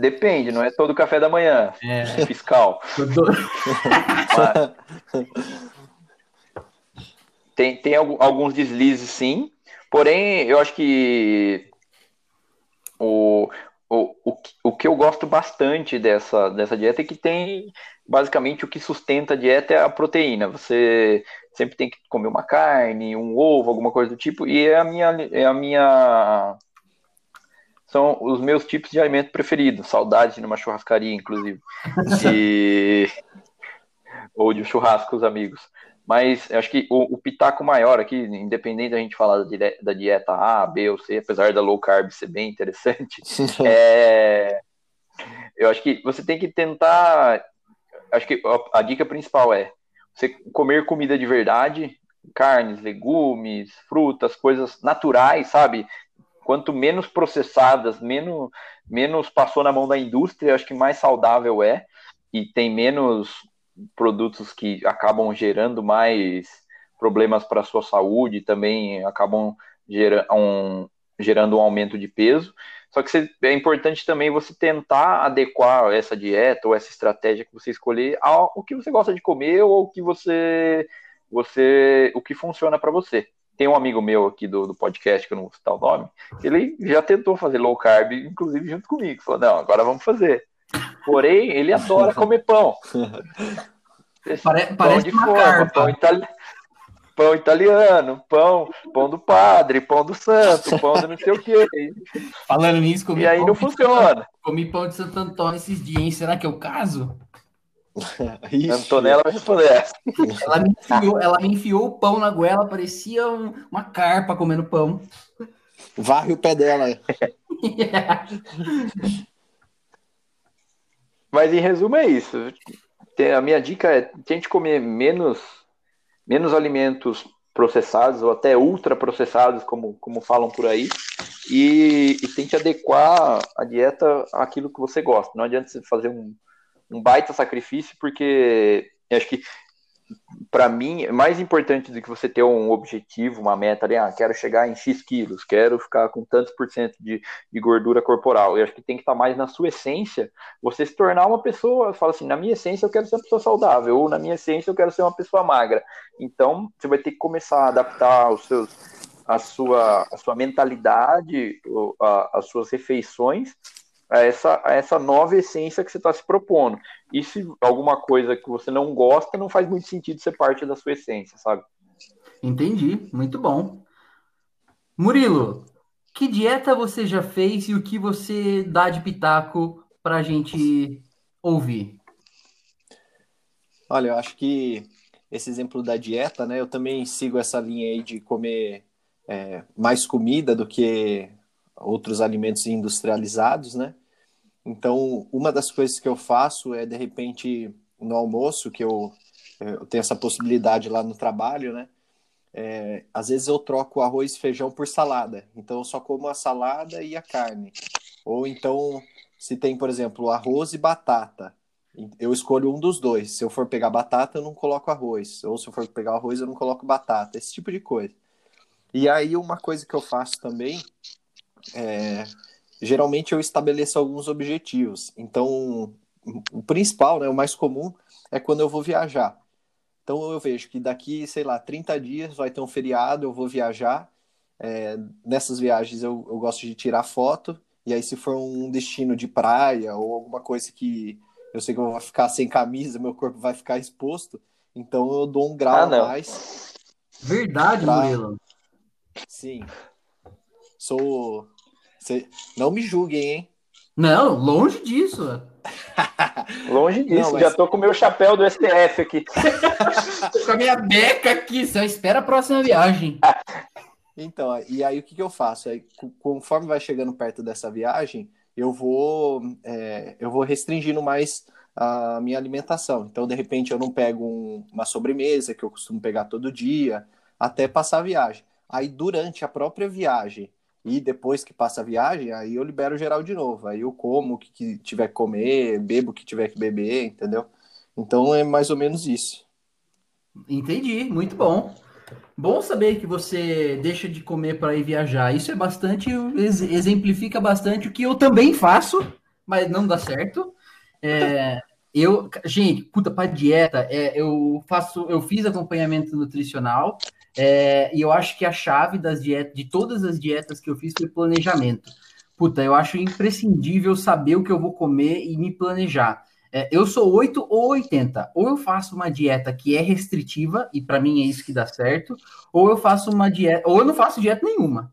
Depende, não é todo café da manhã. É. Fiscal. tem, tem alguns deslizes, sim. Porém, eu acho que o, o, o, o que eu gosto bastante dessa, dessa dieta é que tem basicamente o que sustenta a dieta é a proteína. Você sempre tem que comer uma carne, um ovo, alguma coisa do tipo, e é a minha, é a minha são os meus tipos de alimento preferidos. Saudade numa churrascaria, inclusive. E... Ou de um churrasco com os amigos. Mas acho que o, o, pitaco maior aqui, independente da gente falar da, da, dieta A, B ou C, apesar da low carb ser bem interessante, é... eu acho que você tem que tentar. Acho que a, a dica principal é você comer comida de verdade, carnes, legumes, frutas, coisas naturais, sabe? quanto menos processadas, menos, menos passou na mão da indústria, acho que mais saudável é e tem menos produtos que acabam gerando mais problemas para a sua saúde, também acabam gera, um, gerando um aumento de peso. Só que é importante também você tentar adequar essa dieta ou essa estratégia que você escolher ao que você gosta de comer ou o que você, você o que funciona para você. Tem um amigo meu aqui do, do podcast, que eu não vou citar o nome, ele já tentou fazer low carb, inclusive junto comigo. Falou, não, agora vamos fazer. Porém, ele adora comer pão. Pare, pão parece de forma, pão, itali... pão italiano, pão, pão do padre, pão do santo, pão de não sei o quê. Falando nisso, comi e aí não funciona. Comi pão de Santo Antônio esses dias, hein? Será que é o caso? Ixi. Antonella vai responder essa. Ela me, enfiou, ela me enfiou o pão na goela, parecia um, uma carpa comendo pão. Varre o pé dela. Mas em resumo é isso. A minha dica é tente comer menos, menos alimentos processados ou até ultraprocessados, como, como falam por aí, e, e tente adequar a dieta àquilo que você gosta. Não adianta você fazer um, um baita sacrifício, porque acho que para mim, é mais importante do que você ter um objetivo, uma meta ali, ah, quero chegar em X quilos, quero ficar com tantos por cento de, de gordura corporal. Eu acho que tem que estar mais na sua essência, você se tornar uma pessoa, fala assim, na minha essência eu quero ser uma pessoa saudável, ou na minha essência eu quero ser uma pessoa magra. Então, você vai ter que começar a adaptar os seus, a, sua, a sua mentalidade, as suas refeições a essa, a essa nova essência que você está se propondo. E se alguma coisa que você não gosta, não faz muito sentido ser parte da sua essência, sabe? Entendi, muito bom. Murilo, que dieta você já fez e o que você dá de pitaco para a gente ouvir? Olha, eu acho que esse exemplo da dieta, né? Eu também sigo essa linha aí de comer é, mais comida do que outros alimentos industrializados, né? Então, uma das coisas que eu faço é, de repente, no almoço, que eu, eu tenho essa possibilidade lá no trabalho, né? É, às vezes eu troco arroz e feijão por salada. Então, eu só como a salada e a carne. Ou então, se tem, por exemplo, arroz e batata, eu escolho um dos dois. Se eu for pegar batata, eu não coloco arroz. Ou se eu for pegar arroz, eu não coloco batata. Esse tipo de coisa. E aí, uma coisa que eu faço também é, geralmente eu estabeleço alguns objetivos. Então, o principal, né, o mais comum, é quando eu vou viajar. Então, eu vejo que daqui, sei lá, 30 dias vai ter um feriado, eu vou viajar. É, nessas viagens eu, eu gosto de tirar foto. E aí, se for um destino de praia ou alguma coisa que eu sei que eu vou ficar sem camisa, meu corpo vai ficar exposto, então eu dou um grau ah, a mais. Verdade, pra... Murilo. Sim. Sou Cê... Não me julguem, hein? Não, longe disso. longe disso. Não, mas... Já tô com o meu chapéu do STF aqui. tô com a minha beca aqui. Só espera a próxima viagem. Então, e aí o que, que eu faço? Aí, conforme vai chegando perto dessa viagem, eu vou, é, eu vou restringindo mais a minha alimentação. Então, de repente, eu não pego um, uma sobremesa que eu costumo pegar todo dia, até passar a viagem. Aí, durante a própria viagem, e depois que passa a viagem, aí eu libero geral de novo. Aí eu como o que, que tiver que comer, bebo o que tiver que beber, entendeu? Então é mais ou menos isso. Entendi, muito bom. Bom saber que você deixa de comer para ir viajar. Isso é bastante, exemplifica bastante o que eu também faço, mas não dá certo. É, eu, gente, puta, para dieta, é, eu faço, eu fiz acompanhamento nutricional é, e eu acho que a chave das dietas, de todas as dietas que eu fiz foi planejamento. Puta, eu acho imprescindível saber o que eu vou comer e me planejar. É, eu sou 8 ou 80. Ou eu faço uma dieta que é restritiva, e para mim é isso que dá certo, ou eu faço uma dieta, ou eu não faço dieta nenhuma.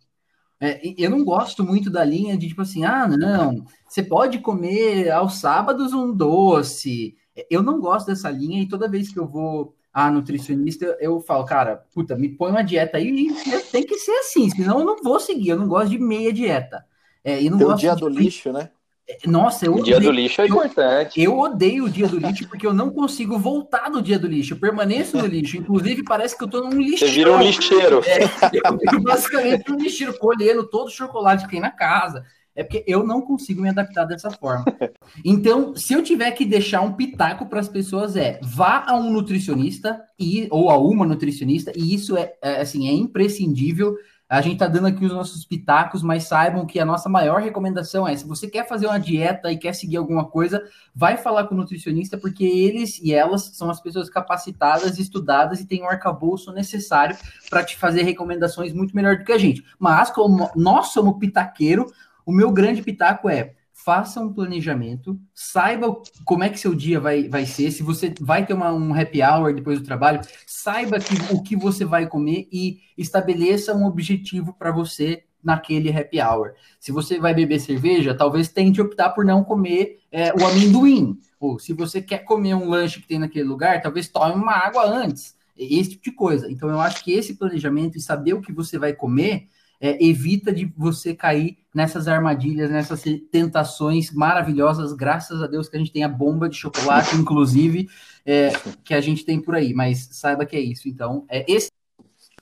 É, eu não gosto muito da linha de tipo assim, ah, não, você pode comer aos sábados um doce. Eu não gosto dessa linha e toda vez que eu vou a nutricionista, eu falo, cara, puta, me põe uma dieta aí e tem que ser assim, senão eu não vou seguir, eu não gosto de meia dieta. É, e não gosto dia de... do lixo, né? É, nossa, eu o dia do lixo é importante. Eu odeio o dia do lixo porque eu não consigo voltar do dia do lixo. Eu permaneço no lixo. Inclusive, parece que eu tô num lixeiro. Você vira um lixeiro. É, eu, basicamente um lixeiro, colhendo todo o chocolate que tem na casa. É porque eu não consigo me adaptar dessa forma. Então, se eu tiver que deixar um pitaco para as pessoas é vá a um nutricionista e ou a uma nutricionista e isso é, é assim é imprescindível. A gente está dando aqui os nossos pitacos, mas saibam que a nossa maior recomendação é: se você quer fazer uma dieta e quer seguir alguma coisa, vai falar com o nutricionista, porque eles e elas são as pessoas capacitadas, estudadas e têm um arcabouço necessário para te fazer recomendações muito melhor do que a gente. Mas, como nós somos pitaqueiro, o meu grande pitaco é faça um planejamento, saiba como é que seu dia vai, vai ser, se você vai ter uma, um happy hour depois do trabalho, saiba que, o que você vai comer e estabeleça um objetivo para você naquele happy hour. Se você vai beber cerveja, talvez tente optar por não comer é, o amendoim, Ou se você quer comer um lanche que tem naquele lugar, talvez tome uma água antes. Esse tipo de coisa. Então, eu acho que esse planejamento e saber o que você vai comer é, evita de você cair nessas armadilhas, nessas tentações maravilhosas. Graças a Deus que a gente tem a bomba de chocolate, inclusive, é, que a gente tem por aí. Mas saiba que é isso. Então, é esse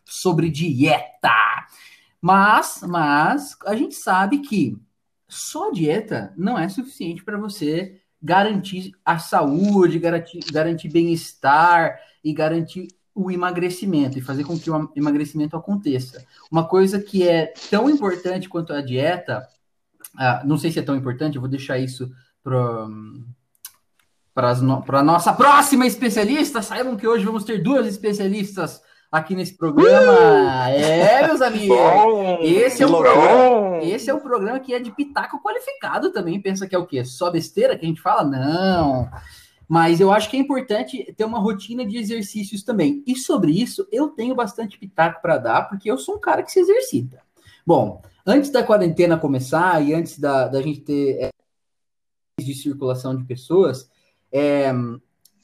sobre dieta. Mas, mas a gente sabe que só dieta não é suficiente para você garantir a saúde, garantir, garantir bem-estar e garantir o emagrecimento e fazer com que o emagrecimento aconteça. Uma coisa que é tão importante quanto a dieta, uh, não sei se é tão importante, eu vou deixar isso para a nossa próxima especialista. Saibam que hoje vamos ter duas especialistas aqui nesse programa. É, meus amigos. Bom, esse, é um programa, esse é um programa que é de pitaco qualificado também. Pensa que é o quê? Só besteira que a gente fala? Não. Mas eu acho que é importante ter uma rotina de exercícios também. E sobre isso, eu tenho bastante pitaco para dar, porque eu sou um cara que se exercita. Bom, antes da quarentena começar e antes da, da gente ter é, de circulação de pessoas, é,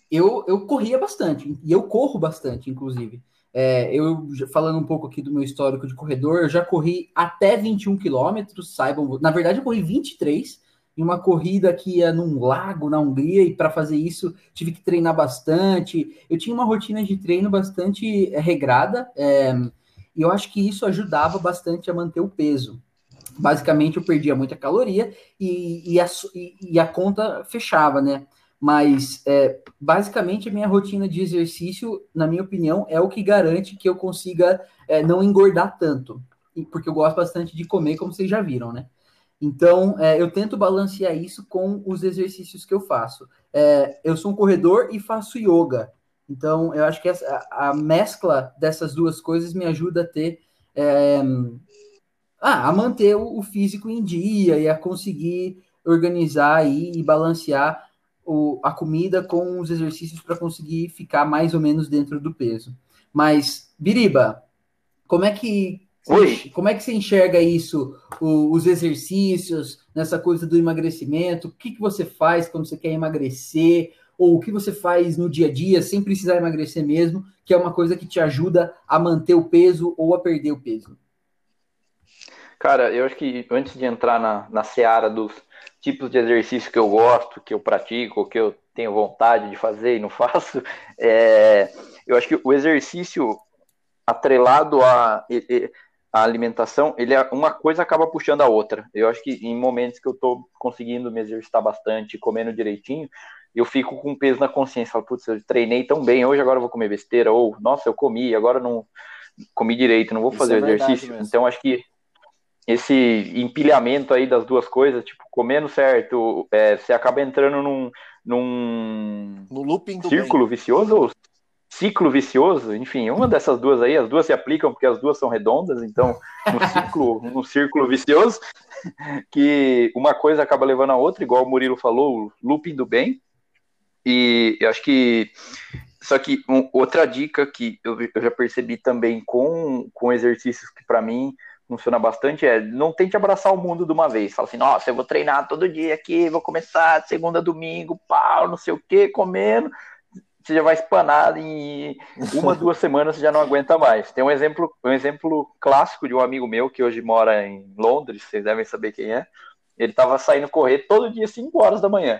eu, eu corria bastante, e eu corro bastante, inclusive. É, eu, falando um pouco aqui do meu histórico de corredor, eu já corri até 21 quilômetros, saibam, na verdade eu corri 23, em uma corrida que ia num lago na Hungria, e para fazer isso tive que treinar bastante. Eu tinha uma rotina de treino bastante é, regrada, é, e eu acho que isso ajudava bastante a manter o peso. Basicamente, eu perdia muita caloria e, e, a, e a, conta fechava, né? Mas, é, basicamente, a minha rotina de exercício, na minha opinião, é o que garante que eu consiga é, não engordar tanto. Porque eu gosto bastante de comer, como vocês já viram, né? Então, é, eu tento balancear isso com os exercícios que eu faço. É, eu sou um corredor e faço yoga. Então, eu acho que essa, a mescla dessas duas coisas me ajuda a ter. É, ah, a manter o, físico em dia e a conseguir organizar aí e balancear o, a comida com os exercícios para conseguir ficar mais ou menos dentro do peso. Mas, Biriba, como é que Oi. Como é que você enxerga isso, o, os exercícios, nessa coisa do emagrecimento? O que, que você faz quando você quer emagrecer? Ou o que você faz no dia a dia sem precisar emagrecer mesmo, que é uma coisa que te ajuda a manter o peso ou a perder o peso? Cara, eu acho que antes de entrar na, na seara dos tipos de exercício que eu gosto, que eu pratico, que eu tenho vontade de fazer e não faço, é, eu acho que o exercício atrelado a a alimentação, ele é, uma coisa acaba puxando a outra. Eu acho que em momentos que eu tô conseguindo me exercitar bastante, comendo direitinho, eu fico com peso na consciência. Falo, putz, eu treinei tão bem, hoje agora eu vou comer besteira, ou nossa, eu comi, agora não comi direito, não vou fazer Isso é exercício. Então acho que esse empilhamento aí das duas coisas, tipo, comendo certo, é, você acaba entrando num, num no looping círculo bem. vicioso, ciclo vicioso, enfim, uma dessas duas aí, as duas se aplicam porque as duas são redondas, então no ciclo, no círculo vicioso, que uma coisa acaba levando a outra, igual o Murilo falou, o looping do bem. E eu acho que só que um, outra dica que eu, eu, já percebi também com, com exercícios que para mim funciona bastante é não tente abraçar o mundo de uma vez. Fala assim, nossa, eu vou treinar todo dia aqui, vou começar segunda domingo, pau, não sei o que, comendo você já vai espanar em uma, duas semanas, você já não aguenta mais. Tem um exemplo, um exemplo clássico de um amigo meu que hoje mora em Londres, vocês devem saber quem é. Ele estava saindo correr todo dia, 5 horas da manhã.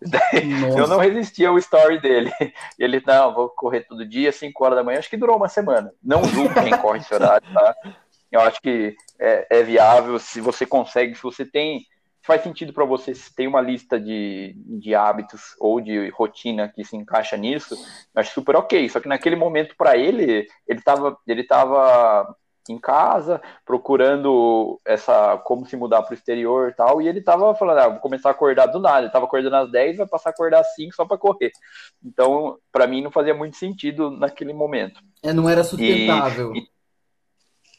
eu não resisti ao story dele. Ele, não, vou correr todo dia, 5 horas da manhã. Acho que durou uma semana. Não julgo quem corre esse horário, tá? Eu acho que é, é viável se você consegue, se você tem faz sentido para você se tem uma lista de, de hábitos ou de rotina que se encaixa nisso, acho super ok. Só que naquele momento para ele, ele estava ele tava em casa, procurando essa como se mudar para o exterior e tal, e ele estava falando, ah, vou começar a acordar do nada, ele estava acordando às 10, vai passar a acordar às 5 só para correr. Então, para mim não fazia muito sentido naquele momento. É, não era sustentável. E,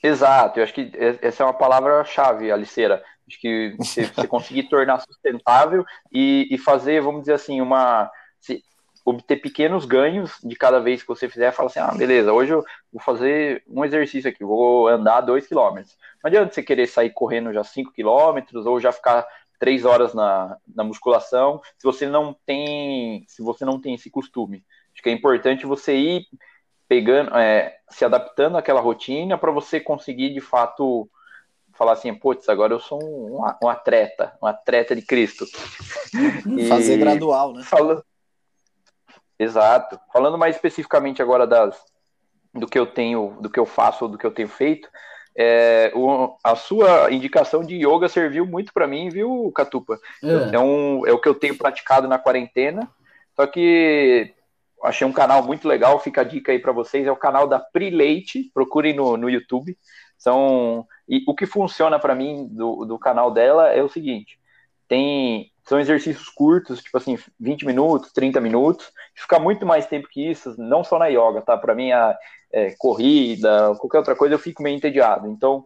e, exato, eu acho que essa é uma palavra-chave, Aliceira. Acho que você, você conseguir tornar sustentável e, e, fazer, vamos dizer assim, uma. Se, obter pequenos ganhos de cada vez que você fizer, fala assim, ah, beleza, hoje eu vou fazer um exercício aqui, vou andar dois quilômetros. Não adianta você querer sair correndo já cinco quilômetros ou já ficar três horas na, na musculação, se você não tem, se você não tem esse costume. Acho que é importante você ir pegando, é, se adaptando àquela rotina para você conseguir de fato falar assim, putz, agora eu sou um, um atleta, um atleta de Cristo. E Fazer gradual, né? Fala... Exato. Falando mais especificamente agora das, do que eu tenho, do que eu faço ou do que eu tenho feito, é, o, a sua indicação de yoga serviu muito para mim, viu, Catupa? É. é. um, é o que eu tenho praticado na quarentena. Só que achei um canal muito legal, fica a dica aí para vocês, é o canal da Pri Leite, procurem no, no YouTube. São e o que funciona para mim do, do canal dela é o seguinte: tem são exercícios curtos, tipo assim, 20 minutos, 30 minutos. Fica muito mais tempo que isso, não só na yoga, tá? Para mim, a é, corrida, qualquer outra coisa, eu fico meio entediado. Então,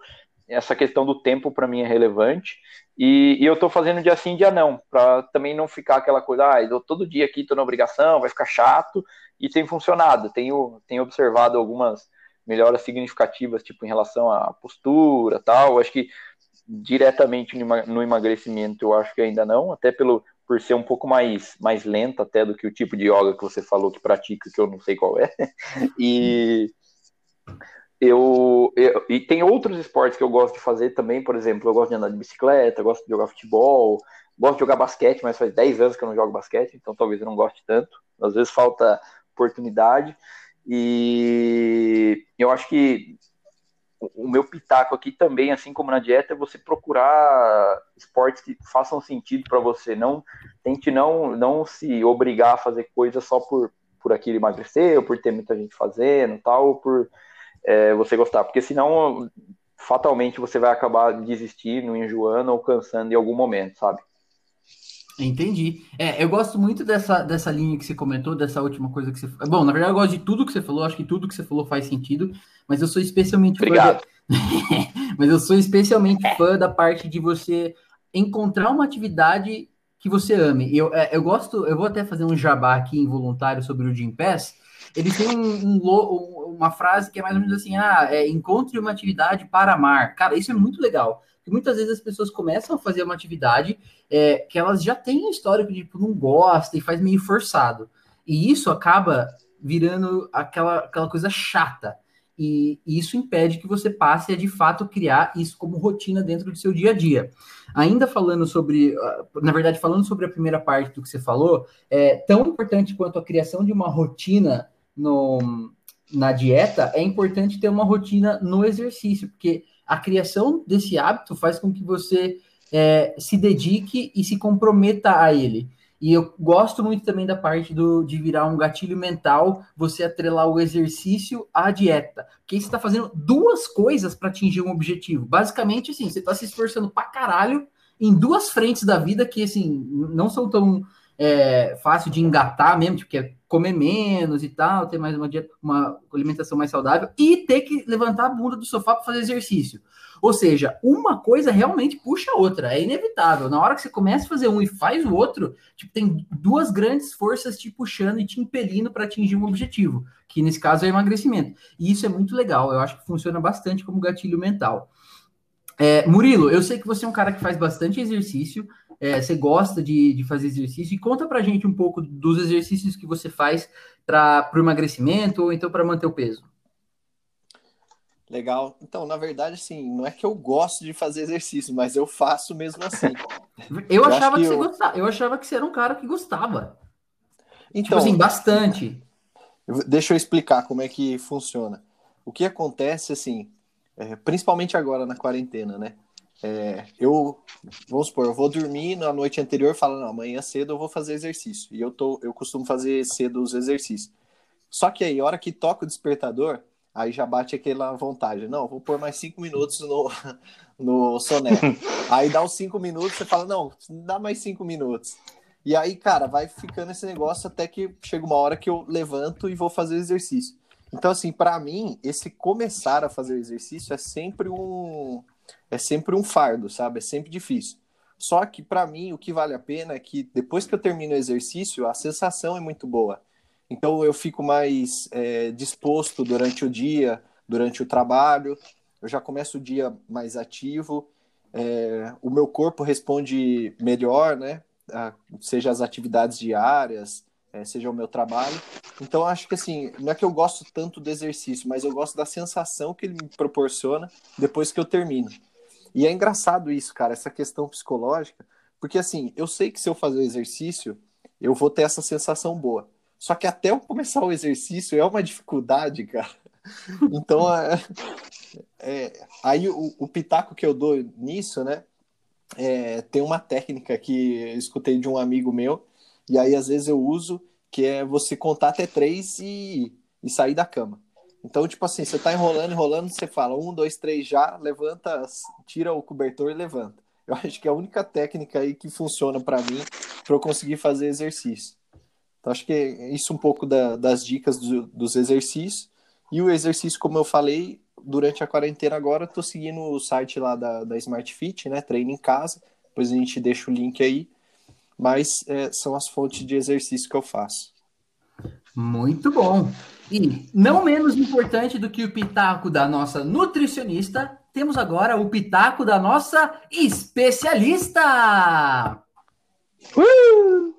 essa questão do tempo para mim é relevante. E, e eu estou fazendo dia sim, dia não, para também não ficar aquela coisa, ah, eu todo dia aqui estou na obrigação, vai ficar chato. E tem funcionado. Tenho, tenho observado algumas melhoras significativas, tipo, em relação à postura tal. Acho que diretamente no emagrecimento, eu acho que ainda não, até pelo por ser um pouco mais, mais lenta até do que o tipo de yoga que você falou que pratica, que eu não sei qual é. E eu, eu, e tem outros esportes que eu gosto de fazer também, por exemplo, eu gosto de andar de bicicleta, gosto de jogar futebol, gosto de jogar basquete, mas faz 10 anos que eu não jogo basquete, então talvez eu não goste tanto. Às vezes falta oportunidade. E eu acho que o meu pitaco aqui também, assim como na dieta, é você procurar esportes que façam sentido para você. Não tente não não se obrigar a fazer coisas só por por aquilo emagrecer, ou por ter muita gente fazendo, tal, ou por é, você gostar, porque senão fatalmente você vai acabar desistindo, enjoando ou cansando em algum momento, sabe? Entendi. É, eu gosto muito dessa, dessa linha que você comentou, dessa última coisa que você. Bom, na verdade, eu gosto de tudo que você falou, acho que tudo que você falou faz sentido, mas eu sou especialmente Obrigado. fã. mas eu sou especialmente fã da parte de você encontrar uma atividade que você ame. Eu, é, eu gosto, eu vou até fazer um jabá aqui involuntário sobre o Jim Pass. Ele tem um, um, uma frase que é mais ou menos assim: ah, é, encontre uma atividade para amar. Cara, isso é muito legal. Porque muitas vezes as pessoas começam a fazer uma atividade é, que elas já têm um histórico de tipo, não gosta e faz meio forçado. E isso acaba virando aquela, aquela coisa chata. E, e isso impede que você passe a de fato criar isso como rotina dentro do seu dia a dia. Ainda falando sobre, ah, na verdade, falando sobre a primeira parte do que você falou, é tão importante quanto a criação de uma rotina no, na dieta, é importante ter uma rotina no exercício, porque a criação desse hábito faz com que você é, se dedique e se comprometa a ele. E eu gosto muito também da parte do, de virar um gatilho mental, você atrelar o exercício à dieta. Porque você está fazendo duas coisas para atingir um objetivo. Basicamente, assim, você está se esforçando pra caralho em duas frentes da vida que, assim, não são tão é, fácil de engatar mesmo, tipo, que é comer menos e tal, ter mais uma, dieta, uma alimentação mais saudável e ter que levantar a bunda do sofá para fazer exercício. Ou seja, uma coisa realmente puxa a outra, é inevitável. Na hora que você começa a fazer um e faz o outro, tipo, tem duas grandes forças te puxando e te impelindo para atingir um objetivo, que nesse caso é emagrecimento. E isso é muito legal, eu acho que funciona bastante como gatilho mental. É, Murilo, eu sei que você é um cara que faz bastante exercício, é, você gosta de, de fazer exercício, e conta pra gente um pouco dos exercícios que você faz para o emagrecimento ou então para manter o peso. Legal. Então, na verdade, assim, não é que eu gosto de fazer exercício, mas eu faço mesmo assim. eu, eu achava que, que, você eu... gostava. Eu achava que você era um cara que gostava. Tipo então, tipo assim, bastante. Deixa eu explicar como é que funciona. O que acontece, assim, é, principalmente agora na quarentena, né? É, eu, vamos supor, eu vou dormir na noite anterior falando, amanhã cedo eu vou fazer exercício. E eu, tô, eu costumo fazer cedo os exercícios. Só que aí, a hora que toca o despertador, Aí já bate aquela vontade. Não, vou pôr mais cinco minutos no, no soneca. aí dá os cinco minutos, você fala, não, dá mais cinco minutos. E aí, cara, vai ficando esse negócio até que chega uma hora que eu levanto e vou fazer exercício. Então, assim, para mim, esse começar a fazer exercício é sempre um é sempre um fardo, sabe? É sempre difícil. Só que para mim o que vale a pena é que depois que eu termino o exercício, a sensação é muito boa. Então eu fico mais é, disposto durante o dia, durante o trabalho, eu já começo o dia mais ativo é, o meu corpo responde melhor, né? A, seja as atividades diárias, é, seja o meu trabalho. Então, acho que assim, não é que eu gosto tanto do exercício, mas eu gosto da sensação que ele me proporciona depois que eu termino. E é engraçado isso, cara, essa questão psicológica, porque assim, eu sei que se eu fazer o exercício, eu vou ter essa sensação boa. Só que até eu começar o exercício é uma dificuldade, cara. Então, é, é, aí o, o, pitaco que eu dou nisso, né? É, tem uma técnica que eu escutei de um amigo meu, e aí às vezes eu uso, que é você contar até três e, e sair da cama. Então, tipo assim, você tá enrolando, enrolando, você fala um, dois, três já, levanta, tira o cobertor e levanta. Eu acho que é a única técnica aí que funciona para mim para eu conseguir fazer exercício. Então, acho que é isso um pouco da, das dicas do, dos exercícios. E o exercício, como eu falei, durante a quarentena agora, estou seguindo o site lá da, da Smart Fit, né? Treino em casa. Depois a gente deixa o link aí. Mas é, são as fontes de exercício que eu faço. Muito bom. E não menos importante do que o pitaco da nossa nutricionista, temos agora o pitaco da nossa especialista. Uh!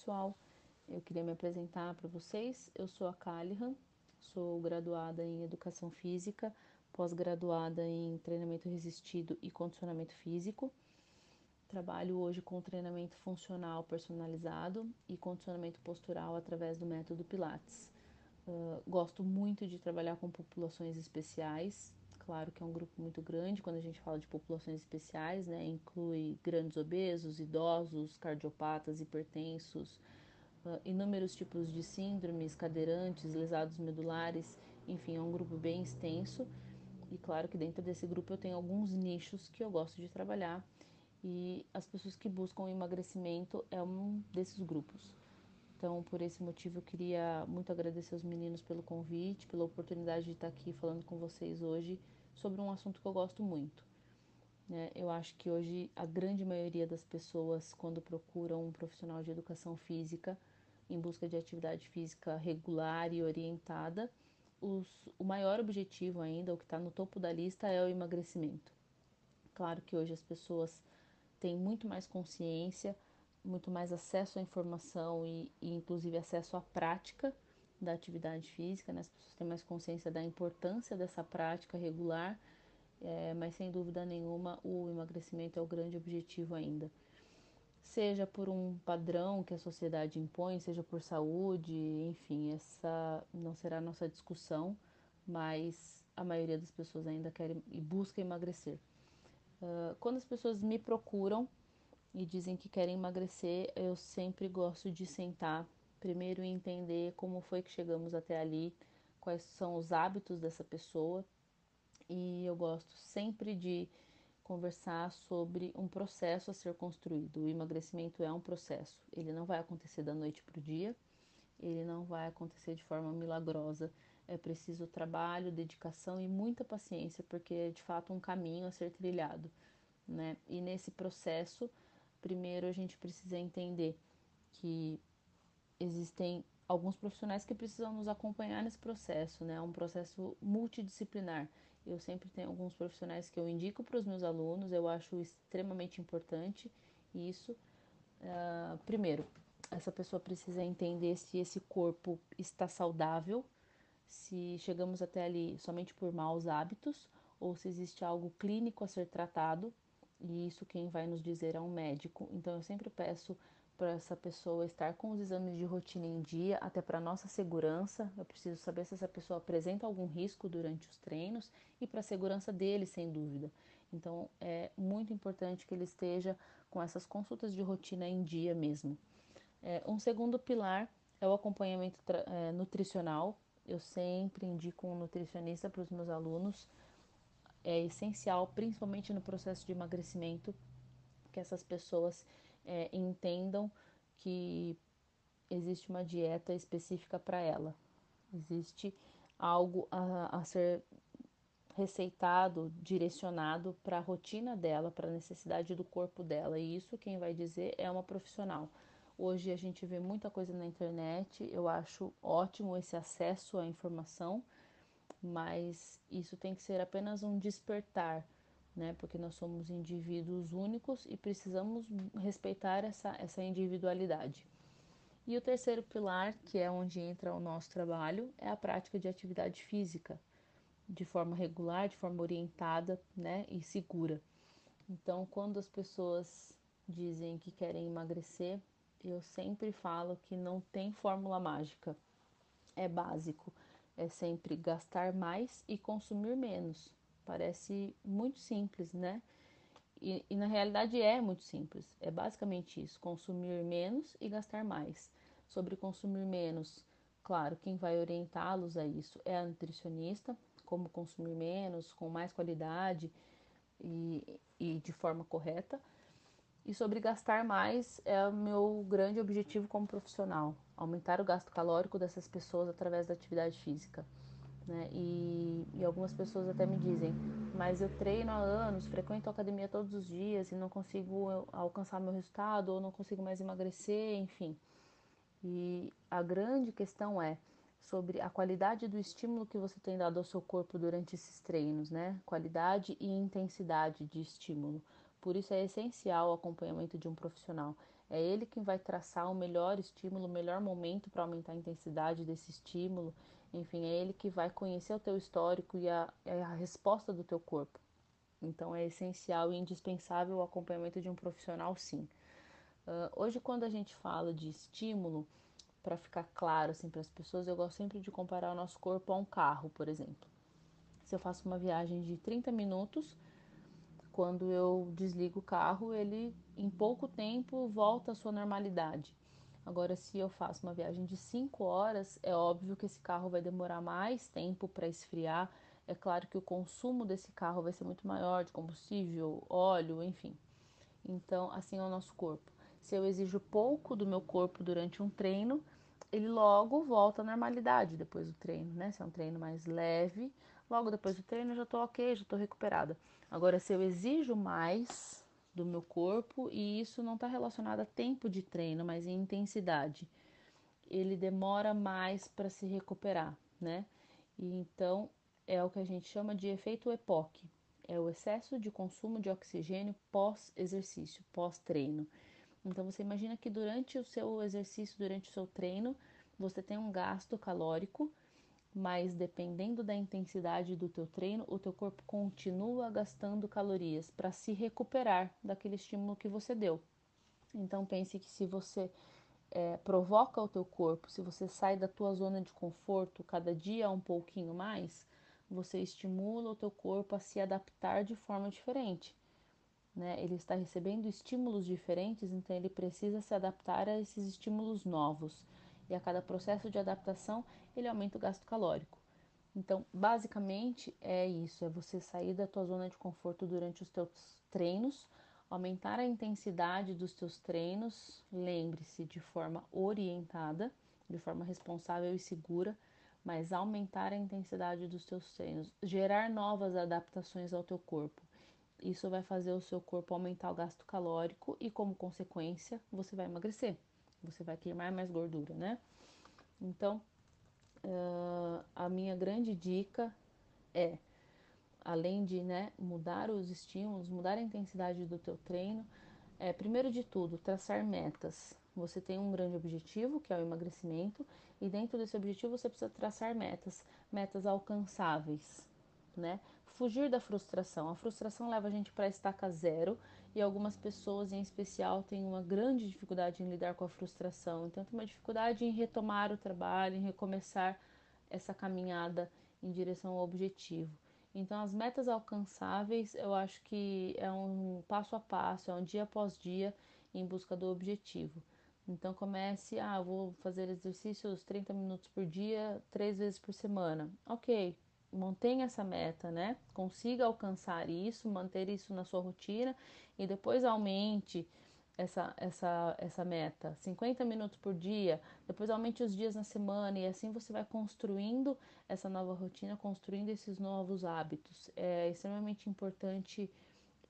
Pessoal, eu queria me apresentar para vocês. Eu sou a Calihan, sou graduada em Educação Física, pós-graduada em Treinamento Resistido e Condicionamento Físico. Trabalho hoje com treinamento funcional personalizado e condicionamento postural através do método Pilates. Uh, gosto muito de trabalhar com populações especiais, claro que é um grupo muito grande quando a gente fala de populações especiais, né? Inclui grandes obesos, idosos, cardiopatas, hipertensos, uh, inúmeros tipos de síndromes, cadeirantes, lesados medulares, enfim, é um grupo bem extenso. E claro que dentro desse grupo eu tenho alguns nichos que eu gosto de trabalhar e as pessoas que buscam emagrecimento é um desses grupos. Então, por esse motivo, eu queria muito agradecer os meninos pelo convite, pela oportunidade de estar aqui falando com vocês hoje sobre um assunto que eu gosto muito. Né? Eu acho que hoje a grande maioria das pessoas, quando procuram um profissional de educação física em busca de atividade física regular e orientada, os, o maior objetivo ainda, o que está no topo da lista, é o emagrecimento. Claro que hoje as pessoas têm muito mais consciência, muito mais acesso à informação e, e inclusive acesso à prática da atividade física, né? as pessoas têm mais consciência da importância dessa prática regular, é, mas sem dúvida nenhuma o emagrecimento é o grande objetivo ainda. Seja por um padrão que a sociedade impõe, seja por saúde, enfim, essa não será a nossa discussão, mas a maioria das pessoas ainda quer e busca emagrecer. Uh, quando as pessoas me procuram e dizem que querem emagrecer, eu sempre gosto de sentar primeiro entender como foi que chegamos até ali, quais são os hábitos dessa pessoa. E eu gosto sempre de conversar sobre um processo a ser construído. O emagrecimento é um processo, ele não vai acontecer da noite para o dia, ele não vai acontecer de forma milagrosa. É preciso trabalho, dedicação e muita paciência, porque é de fato um caminho a ser trilhado. Né? E nesse processo, primeiro a gente precisa entender que existem alguns profissionais que precisam nos acompanhar nesse processo, né? É um processo multidisciplinar. Eu sempre tenho alguns profissionais que eu indico para os meus alunos, eu acho extremamente importante isso. Uh, primeiro, essa pessoa precisa entender se esse corpo está saudável, se chegamos até ali somente por maus hábitos ou se existe algo clínico a ser tratado, e isso quem vai nos dizer é um médico. Então eu sempre peço para essa pessoa estar com os exames de rotina em dia, até para nossa segurança. Eu preciso saber se essa pessoa apresenta algum risco durante os treinos e para a segurança dele, sem dúvida. Então, é muito importante que ele esteja com essas consultas de rotina em dia mesmo. É, um segundo pilar é o acompanhamento é, nutricional. Eu sempre indico um nutricionista para os meus alunos. É essencial, principalmente no processo de emagrecimento, que essas pessoas é, entendam que existe uma dieta específica para ela, existe algo a, a ser receitado, direcionado para a rotina dela, para a necessidade do corpo dela. E isso quem vai dizer é uma profissional. Hoje a gente vê muita coisa na internet, eu acho ótimo esse acesso à informação, mas isso tem que ser apenas um despertar, né? Porque nós somos indivíduos únicos e precisamos respeitar essa, essa individualidade. E o terceiro pilar, que é onde entra o nosso trabalho, é a prática de atividade física, de forma regular, de forma orientada, né, e segura. Então, quando as pessoas dizem que querem emagrecer, eu sempre falo que não tem fórmula mágica. É básico. É sempre gastar mais e consumir menos. Parece muito simples, né? E, e, na realidade é muito simples. É basicamente isso: consumir menos e gastar mais. Sobre consumir menos, claro, quem vai orientá-los a isso é a nutricionista, como consumir menos, com mais qualidade e, e de forma correta. E sobre gastar mais é o meu grande objetivo como profissional, aumentar o gasto calórico dessas pessoas através da atividade física. Né? E, e, algumas pessoas até me dizem, mas eu treino há anos, frequento a academia todos os dias e não consigo alcançar meu resultado ou não consigo mais emagrecer, enfim. E a grande questão é sobre a qualidade do estímulo que você tem dado ao seu corpo durante esses treinos, né? Qualidade e intensidade de estímulo. Por isso é essencial o acompanhamento de um profissional. É ele quem vai traçar o melhor estímulo, o melhor momento para aumentar a intensidade desse estímulo. Enfim, é ele que vai conhecer o teu histórico e a, é a resposta do teu corpo. Então é essencial e indispensável o acompanhamento de um profissional, sim. Uh, hoje, quando a gente fala de estímulo, para ficar claro assim para as pessoas, eu gosto sempre de comparar o nosso corpo a um carro, por exemplo. Se eu faço uma viagem de 30 minutos, quando eu desligo o carro, ele em pouco tempo volta à sua normalidade. Agora, se eu faço uma viagem de 5 horas, é óbvio que esse carro vai demorar mais tempo para esfriar. É claro que o consumo desse carro vai ser muito maior de combustível, óleo, enfim. Então, assim é o nosso corpo. Se eu exijo pouco do meu corpo durante um treino, ele logo volta à normalidade depois do treino, né? Se é um treino mais leve, logo depois do treino eu já tô ok, já tô recuperada. Agora, se eu exijo mais do meu corpo, e isso não está relacionado a tempo de treino, mas em intensidade, ele demora mais para se recuperar, né? E então é o que a gente chama de efeito EPOC, é o excesso de consumo de oxigênio pós-exercício, pós-treino. Então você imagina que durante o seu exercício, durante o seu treino, você tem um gasto calórico mas dependendo da intensidade do teu treino, o teu corpo continua gastando calorias para se recuperar daquele estímulo que você deu. Então pense que se você é, provoca o teu corpo, se você sai da tua zona de conforto cada dia um pouquinho mais, você estimula o teu corpo a se adaptar de forma diferente. Né? Ele está recebendo estímulos diferentes, então ele precisa se adaptar a esses estímulos novos e a cada processo de adaptação ele aumenta o gasto calórico. Então, basicamente é isso, é você sair da tua zona de conforto durante os teus treinos, aumentar a intensidade dos teus treinos, lembre-se de forma orientada, de forma responsável e segura, mas aumentar a intensidade dos teus treinos, gerar novas adaptações ao teu corpo. Isso vai fazer o seu corpo aumentar o gasto calórico e, como consequência, você vai emagrecer você vai queimar mais gordura, né? Então, uh, a minha grande dica é, além de né, mudar os estímulos, mudar a intensidade do teu treino, é, primeiro de tudo, traçar metas. Você tem um grande objetivo, que é o emagrecimento, e dentro desse objetivo você precisa traçar metas, metas alcançáveis, né? Fugir da frustração. A frustração leva a gente para a estaca zero e algumas pessoas em especial têm uma grande dificuldade em lidar com a frustração. Então, tem uma dificuldade em retomar o trabalho, em recomeçar essa caminhada em direção ao objetivo. Então, as metas alcançáveis, eu acho que é um passo a passo, é um dia após dia em busca do objetivo. Então, comece, ah, vou fazer exercícios 30 minutos por dia, três vezes por semana. Ok, mantenha essa meta, né? Consiga alcançar isso, manter isso na sua rotina e depois aumente essa, essa, essa meta, 50 minutos por dia, depois aumente os dias na semana e assim você vai construindo essa nova rotina, construindo esses novos hábitos. É extremamente importante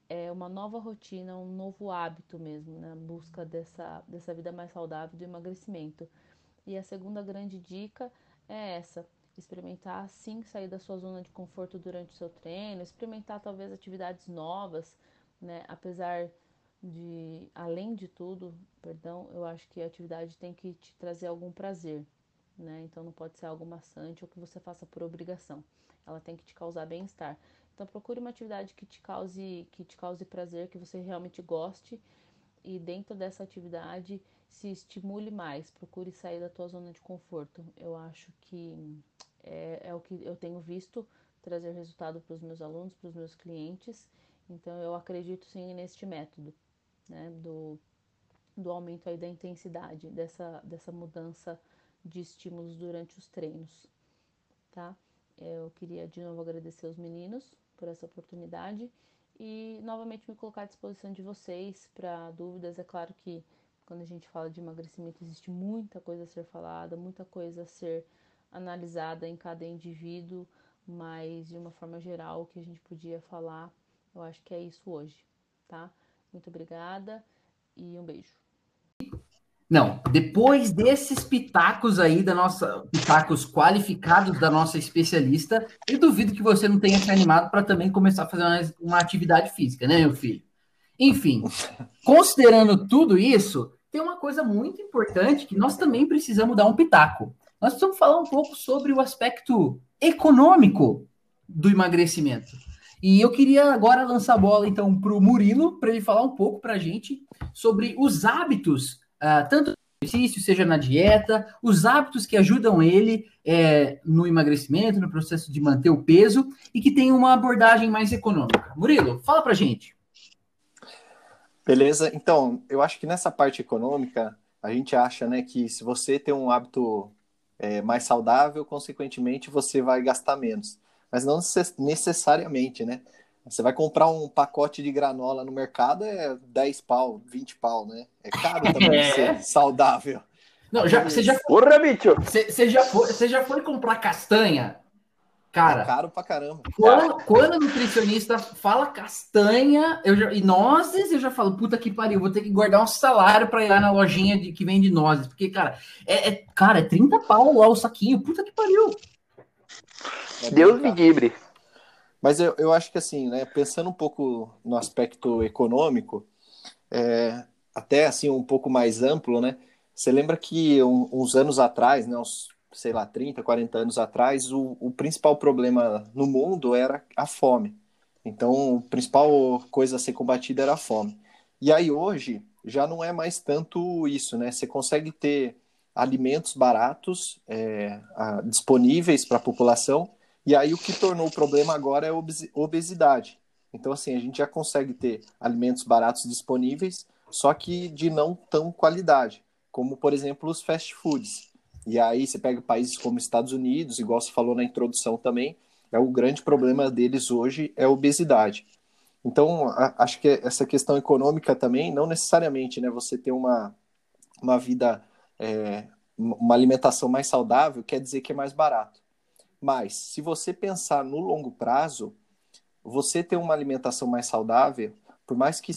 é, uma nova rotina, um novo hábito mesmo, na né? busca dessa, dessa vida mais saudável do emagrecimento. E a segunda grande dica é essa: experimentar sim sair da sua zona de conforto durante o seu treino, experimentar talvez atividades novas, né? Apesar de, além de tudo, perdão, eu acho que a atividade tem que te trazer algum prazer, né? Então não pode ser algo maçante ou que você faça por obrigação. Ela tem que te causar bem-estar. Então procure uma atividade que te cause que te cause prazer, que você realmente goste e dentro dessa atividade se estimule mais. Procure sair da tua zona de conforto. Eu acho que é, é o que eu tenho visto trazer resultado para os meus alunos, para os meus clientes. Então eu acredito sim neste método né, do, do aumento aí da intensidade, dessa, dessa mudança de estímulos durante os treinos, tá? Eu queria de novo agradecer os meninos por essa oportunidade e novamente me colocar à disposição de vocês para dúvidas. É claro que quando a gente fala de emagrecimento existe muita coisa a ser falada, muita coisa a ser analisada em cada indivíduo, mas de uma forma geral o que a gente podia falar, eu acho que é isso hoje, tá? Muito obrigada e um beijo. Não, depois desses pitacos aí da nossa, pitacos qualificados da nossa especialista, eu duvido que você não tenha se animado para também começar a fazer uma, uma, atividade física, né, meu filho? Enfim, considerando tudo isso, tem uma coisa muito importante que nós também precisamos dar um pitaco. Nós precisamos falar um pouco sobre o aspecto econômico do emagrecimento. E eu queria agora lançar a bola então para o Murilo, para ele falar um pouco para a gente sobre os hábitos, uh, tanto no exercício, seja na dieta, os hábitos que ajudam ele é, no emagrecimento, no processo de manter o peso e que tem uma abordagem mais econômica. Murilo, fala para a gente. Beleza, então eu acho que nessa parte econômica a gente acha né, que se você tem um hábito é, mais saudável, consequentemente você vai gastar menos mas não necessariamente, né? Você vai comprar um pacote de granola no mercado, é 10 pau, 20 pau, né? É caro também é. ser saudável. Não, já, você já Porra, bicho! Você, você, já foi, você já foi comprar castanha? Cara, é caro pra caramba. Quando, quando a nutricionista fala castanha, eu já, e nozes, eu já falo, puta que pariu, vou ter que guardar um salário pra ir lá na lojinha de, que vende nozes. Porque, cara, é, é, cara, é 30 pau lá o saquinho, puta que pariu. É Deus me livre. Mas eu, eu acho que assim, né, pensando um pouco no aspecto econômico, é, até assim um pouco mais amplo, né? Você lembra que um, uns anos atrás, né, uns, sei lá, 30, 40 anos atrás, o, o principal problema no mundo era a fome. Então, a principal coisa a ser combatida era a fome. E aí hoje já não é mais tanto isso, né? Você consegue ter alimentos baratos é, a, disponíveis para a população e aí o que tornou o problema agora é a obesidade. Então, assim, a gente já consegue ter alimentos baratos disponíveis, só que de não tão qualidade, como, por exemplo, os fast foods. E aí você pega países como Estados Unidos, igual você falou na introdução também, é o grande problema deles hoje é a obesidade. Então, a, acho que essa questão econômica também, não necessariamente, né, você ter uma, uma vida, é, uma alimentação mais saudável, quer dizer que é mais barato. Mas, se você pensar no longo prazo, você ter uma alimentação mais saudável, por mais que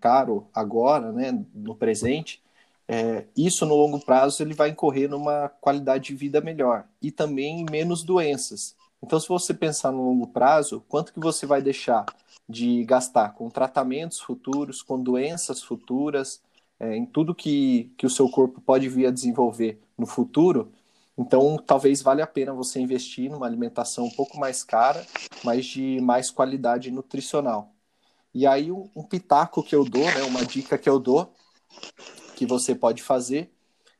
caro agora, né, no presente, é, isso no longo prazo ele vai incorrer numa qualidade de vida melhor e também menos doenças. Então, se você pensar no longo prazo, quanto que você vai deixar de gastar com tratamentos futuros, com doenças futuras, é, em tudo que, que o seu corpo pode vir a desenvolver no futuro, então, talvez valha a pena você investir numa alimentação um pouco mais cara, mas de mais qualidade nutricional. E aí, um, um pitaco que eu dou, né, uma dica que eu dou, que você pode fazer,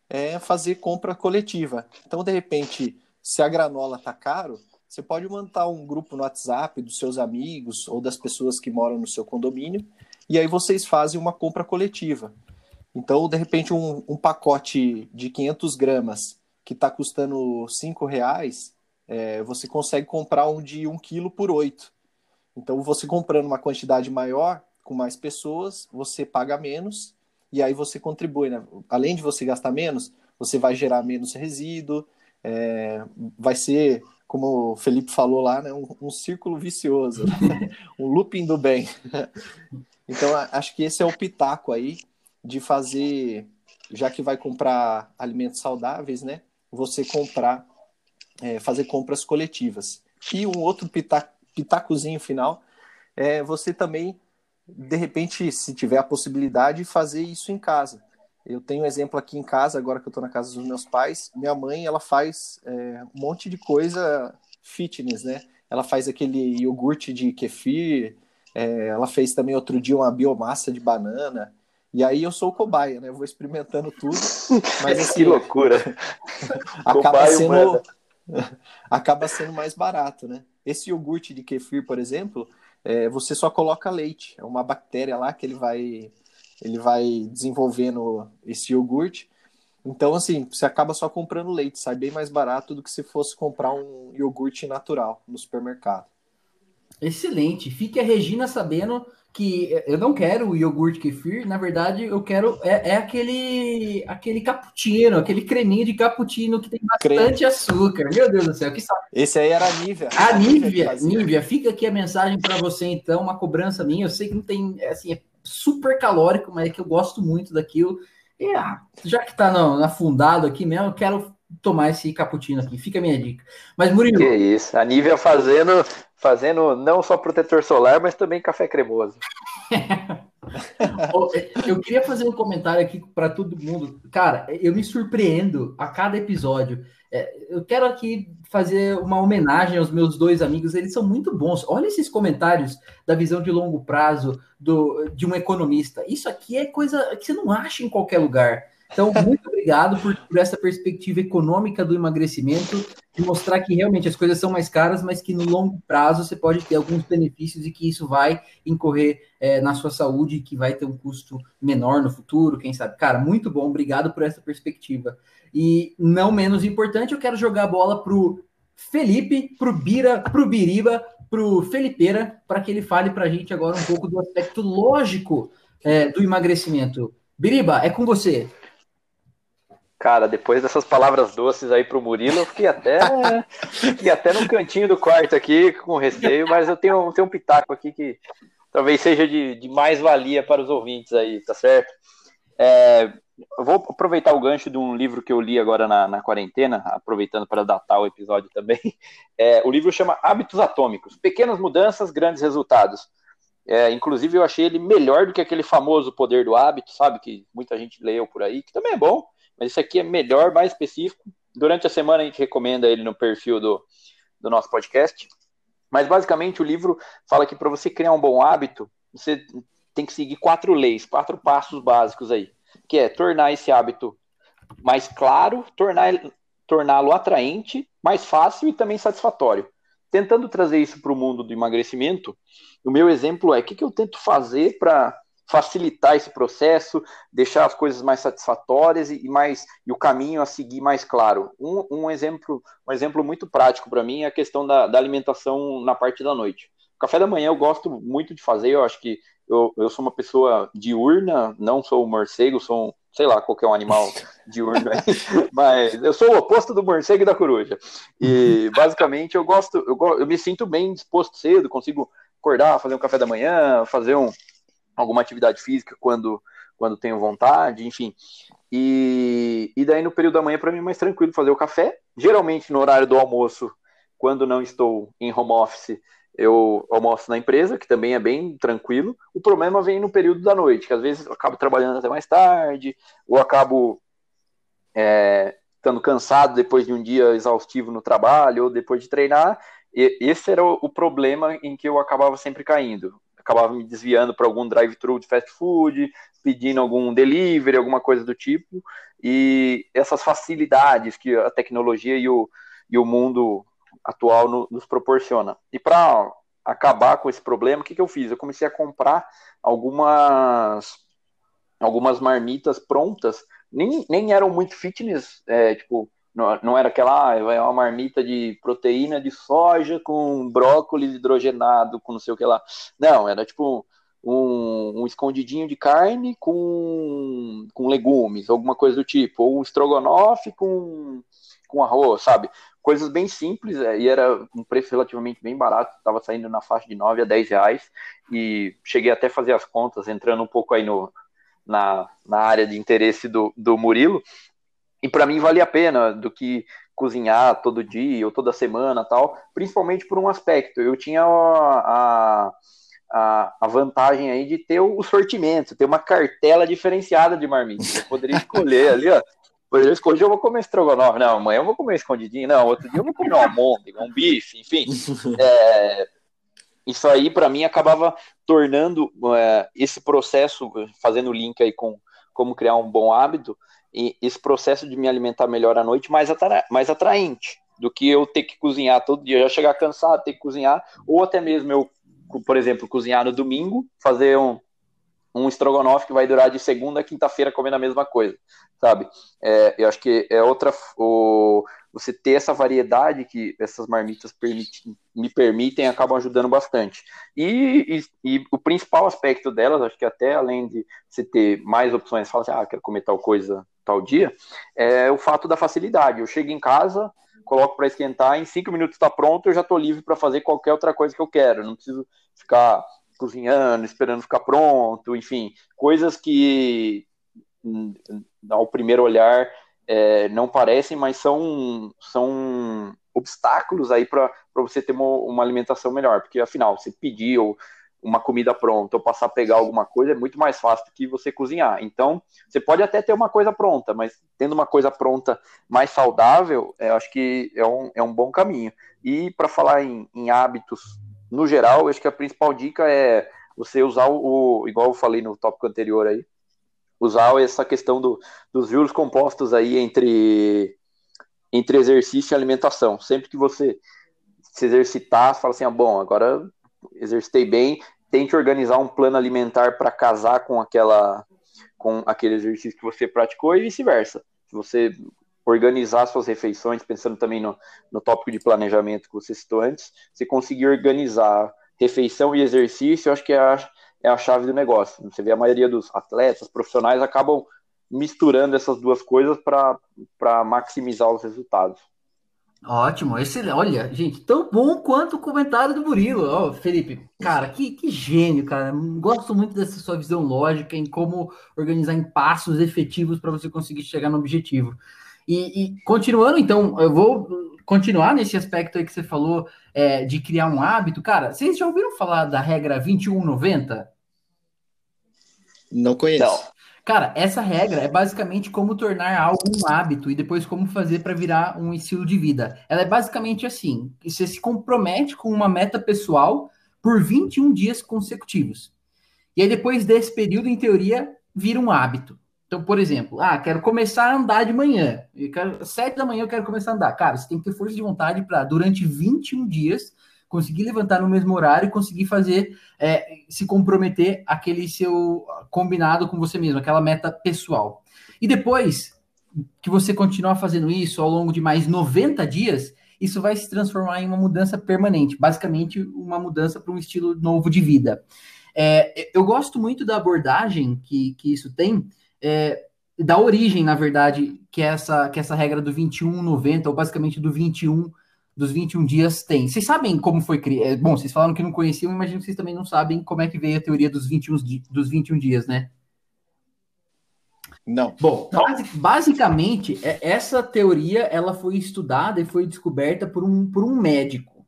é fazer compra coletiva. Então, de repente, se a granola tá caro, você pode montar um grupo no WhatsApp dos seus amigos ou das pessoas que moram no seu condomínio, e aí vocês fazem uma compra coletiva. Então, de repente, um, um pacote de 500 gramas que está custando cinco reais, é, você consegue comprar um de um quilo por oito. Então, você comprando uma quantidade maior, com mais pessoas, você paga menos e aí você contribui, né? Além de você gastar menos, você vai gerar menos resíduo, é, vai ser, como o Felipe falou lá, né, um, um círculo vicioso, um looping do bem. então, acho que esse é o pitaco aí de fazer, já que vai comprar alimentos saudáveis, né? Você comprar, é, fazer compras coletivas. E um outro pitaco, pitacozinho final é você também, de repente, se tiver a possibilidade, fazer isso em casa. Eu tenho um exemplo aqui em casa, agora que eu estou na casa dos meus pais. Minha mãe, ela faz é, um monte de coisa fitness, né? Ela faz aquele iogurte de kefir, é, ela fez também outro dia uma biomassa de banana. E aí eu sou o cobaia, né? Eu vou experimentando tudo. Mas assim, que loucura! acaba sendo acaba sendo mais barato, né? Esse iogurte de kefir, por exemplo, é, você só coloca leite. É uma bactéria lá que ele vai ele vai desenvolvendo esse iogurte. Então, assim, você acaba só comprando leite, sai bem mais barato do que se fosse comprar um iogurte natural no supermercado. Excelente. Fique a Regina sabendo que eu não quero o iogurte kefir, na verdade eu quero é, é aquele aquele cappuccino, aquele creminho de cappuccino que tem bastante Creme. açúcar. Meu Deus do céu, que sabe. Esse aí era a Nívia. A Nívia, Nívia, fica aqui a mensagem para você então, uma cobrança minha. Eu sei que não tem assim, é super calórico, mas é que eu gosto muito daquilo. E ah, já que tá no, afundado aqui mesmo, eu quero tomar esse cappuccino aqui. Fica a minha dica. Mas Murilo, Que isso, a Nívia fazendo fazendo não só protetor solar, mas também café cremoso. eu queria fazer um comentário aqui para todo mundo. Cara, eu me surpreendo a cada episódio. É, eu quero aqui fazer uma homenagem aos meus dois amigos, eles são muito bons. Olha esses comentários da visão de longo prazo do, de um economista. Isso aqui é coisa que você não acha em qualquer lugar. Então, muito obrigado por, por, essa perspectiva econômica do emagrecimento, de mostrar que realmente as coisas são mais caras, mas que no longo prazo você pode ter alguns benefícios e que isso vai incorrer é, na sua saúde, que vai ter um custo menor no futuro, quem sabe. Cara, muito bom, obrigado por essa perspectiva. E não menos importante, eu quero jogar a bola pro Felipe, pro Bira, pro Biriba, pro Felipeira, para que ele fale para a gente agora um pouco do aspecto lógico é, do emagrecimento. Biriba, é com você. Cara, depois dessas palavras doces aí pro Murilo, eu fiquei até, fiquei até no cantinho do quarto aqui com receio, mas eu tenho, tenho um pitaco aqui que talvez seja de, de mais valia para os ouvintes aí, tá certo? É, vou aproveitar o gancho de um livro que eu li agora na, na quarentena, aproveitando para datar o episódio também. É, o livro chama Hábitos Atômicos: Pequenas Mudanças, Grandes Resultados. É, inclusive, eu achei ele melhor do que aquele famoso Poder do Hábito, sabe? Que muita gente leu por aí, que também é bom, mas esse aqui é melhor, mais específico. Durante a semana a gente recomenda ele no perfil do, do nosso podcast. Mas basicamente o livro fala que para você criar um bom hábito, você tem que seguir quatro leis, quatro passos básicos aí, que é tornar esse hábito mais claro, tornar torná-lo atraente, mais fácil e também satisfatório. Tentando trazer isso para o mundo do emagrecimento, o meu exemplo é o que, que eu tento fazer para facilitar esse processo, deixar as coisas mais satisfatórias e, mais e o caminho a seguir mais claro. Um, um exemplo, um exemplo muito prático para mim é a questão da, da, alimentação na parte da noite. O café da manhã eu gosto muito de fazer, eu acho que eu, eu sou uma pessoa diurna, não sou um morcego, sou um, sei lá, qualquer um animal diurno aí, mas eu sou o oposto do morcego e da coruja. E basicamente eu gosto, eu, eu me sinto bem disposto cedo, consigo acordar, fazer um café da manhã, fazer um, alguma atividade física quando, quando tenho vontade, enfim. E, e daí no período da manhã, para mim, é mais tranquilo fazer o café. Geralmente no horário do almoço, quando não estou em home office, eu almoço na empresa, que também é bem tranquilo. O problema vem no período da noite, que às vezes eu acabo trabalhando até mais tarde, ou acabo é, estando cansado depois de um dia exaustivo no trabalho, ou depois de treinar. E esse era o, o problema em que eu acabava sempre caindo acabava me desviando para algum drive-thru de fast food, pedindo algum delivery, alguma coisa do tipo. E essas facilidades que a tecnologia e o, e o mundo atual no, nos proporciona. E para acabar com esse problema, o que, que eu fiz? Eu comecei a comprar algumas algumas marmitas prontas, nem, nem eram muito fitness, é, tipo, não, era aquela, ah, é uma marmita de proteína de soja com brócolis hidrogenado, com não sei o que lá. Não, era tipo um, um, escondidinho de carne com, com legumes, alguma coisa do tipo, ou um estrogonofe com, com arroz, sabe? Coisas bem simples, é, e era um preço relativamente bem barato, estava saindo na faixa de 9 a 10 reais, e cheguei até a fazer as contas, entrando um pouco aí no, na, na área de interesse do, do Murilo, e para mim valia a pena do que cozinhar todo dia ou toda semana tal, principalmente por um aspecto. Eu tinha a, a, a vantagem aí de ter o sortimento, ter uma cartela diferenciada de marmitas. Eu poderia escolher ali, ó. Poderia escolher, eu vou comer estrogonofe. Não, amanhã eu vou comer escondidinho. Não, outro dia eu vou comer uma môndega, um bife, enfim. É, isso aí, para mim, acabava tornando é, esse processo, fazendo link aí com como criar um bom hábito, esse processo de me alimentar melhor à noite mais, atra mais atraente do que eu ter que cozinhar todo dia, já chegar cansado, ter que cozinhar, ou até mesmo eu, por exemplo, cozinhar no domingo, fazer um, um estrogonofe que vai durar de segunda a quinta-feira comendo a mesma coisa, sabe? É, eu acho que é outra. O, você ter essa variedade que essas marmitas me permitem acabam ajudando bastante. E, e, e, o principal aspecto delas, acho que até além de você ter mais opções, falar assim, ah, quero comer tal coisa tal dia, é o fato da facilidade. Eu chego em casa, coloco para esquentar, em cinco minutos está pronto, eu já estou livre para fazer qualquer outra coisa que eu quero. não preciso ficar cozinhando, esperando ficar pronto, enfim, coisas que ao primeiro olhar é, não parecem, mas são, são obstáculos aí para você ter uma, uma, alimentação melhor, porque afinal, você pediu uma comida pronta ou passar a pegar alguma coisa é muito mais fácil do que você cozinhar. Então, você pode até ter uma coisa pronta, mas tendo uma coisa pronta mais saudável, eu acho que é um, é um bom caminho. E para falar em, em hábitos no geral, acho que a principal dica é você usar o, igual eu falei no tópico anterior aí, usar essa questão do, dos juros compostos aí entre, entre exercício e alimentação. Sempre que você se exercitar, fala assim, ah, bom, agora exercitei bem, tente organizar um plano alimentar para casar com aquela com aquele exercício que você praticou e vice-versa. Se você organizar suas refeições, pensando também no, no tópico de planejamento que você citou antes, você conseguir organizar refeição e exercício, eu acho que é a, é a chave do negócio. Você vê a maioria dos atletas profissionais acabam misturando essas duas coisas para maximizar os resultados. Ótimo, excelente. Olha, gente, tão bom quanto o comentário do Murilo. Ó, Felipe, cara, que, que gênio, cara. Gosto muito dessa sua visão lógica em como organizar em passos efetivos para você conseguir chegar no objetivo. E, e, continuando, então, eu vou continuar nesse aspecto aí que você falou é, de criar um hábito. Cara, vocês já ouviram falar da regra 2190? Não conheço. Não. Cara, essa regra é basicamente como tornar algo um hábito e depois como fazer para virar um estilo de vida. Ela é basicamente assim: você se compromete com uma meta pessoal por 21 dias consecutivos. E aí, depois desse período, em teoria, vira um hábito. Então, por exemplo, ah, quero começar a andar de manhã. Eu quero, 7 da manhã eu quero começar a andar. Cara, você tem que ter força de vontade para, durante 21 dias, conseguir levantar no mesmo horário e conseguir fazer, é, se comprometer aquele seu combinado com você mesmo, aquela meta pessoal. E depois que você continuar fazendo isso ao longo de mais 90 dias, isso vai se transformar em uma mudança permanente, basicamente uma mudança para um estilo novo de vida. É, eu gosto muito da abordagem que, que isso tem, é, da origem, na verdade, que é essa, que é essa regra do 21,90, ou basicamente do 21 dos 21 dias tem. Vocês sabem como foi criado? É, bom, vocês falaram que não conheciam, imagino que vocês também não sabem como é que veio a teoria dos 21, dos 21 dias, né? Não. Bom, basicamente, é, essa teoria ela foi estudada e foi descoberta por um, por um médico.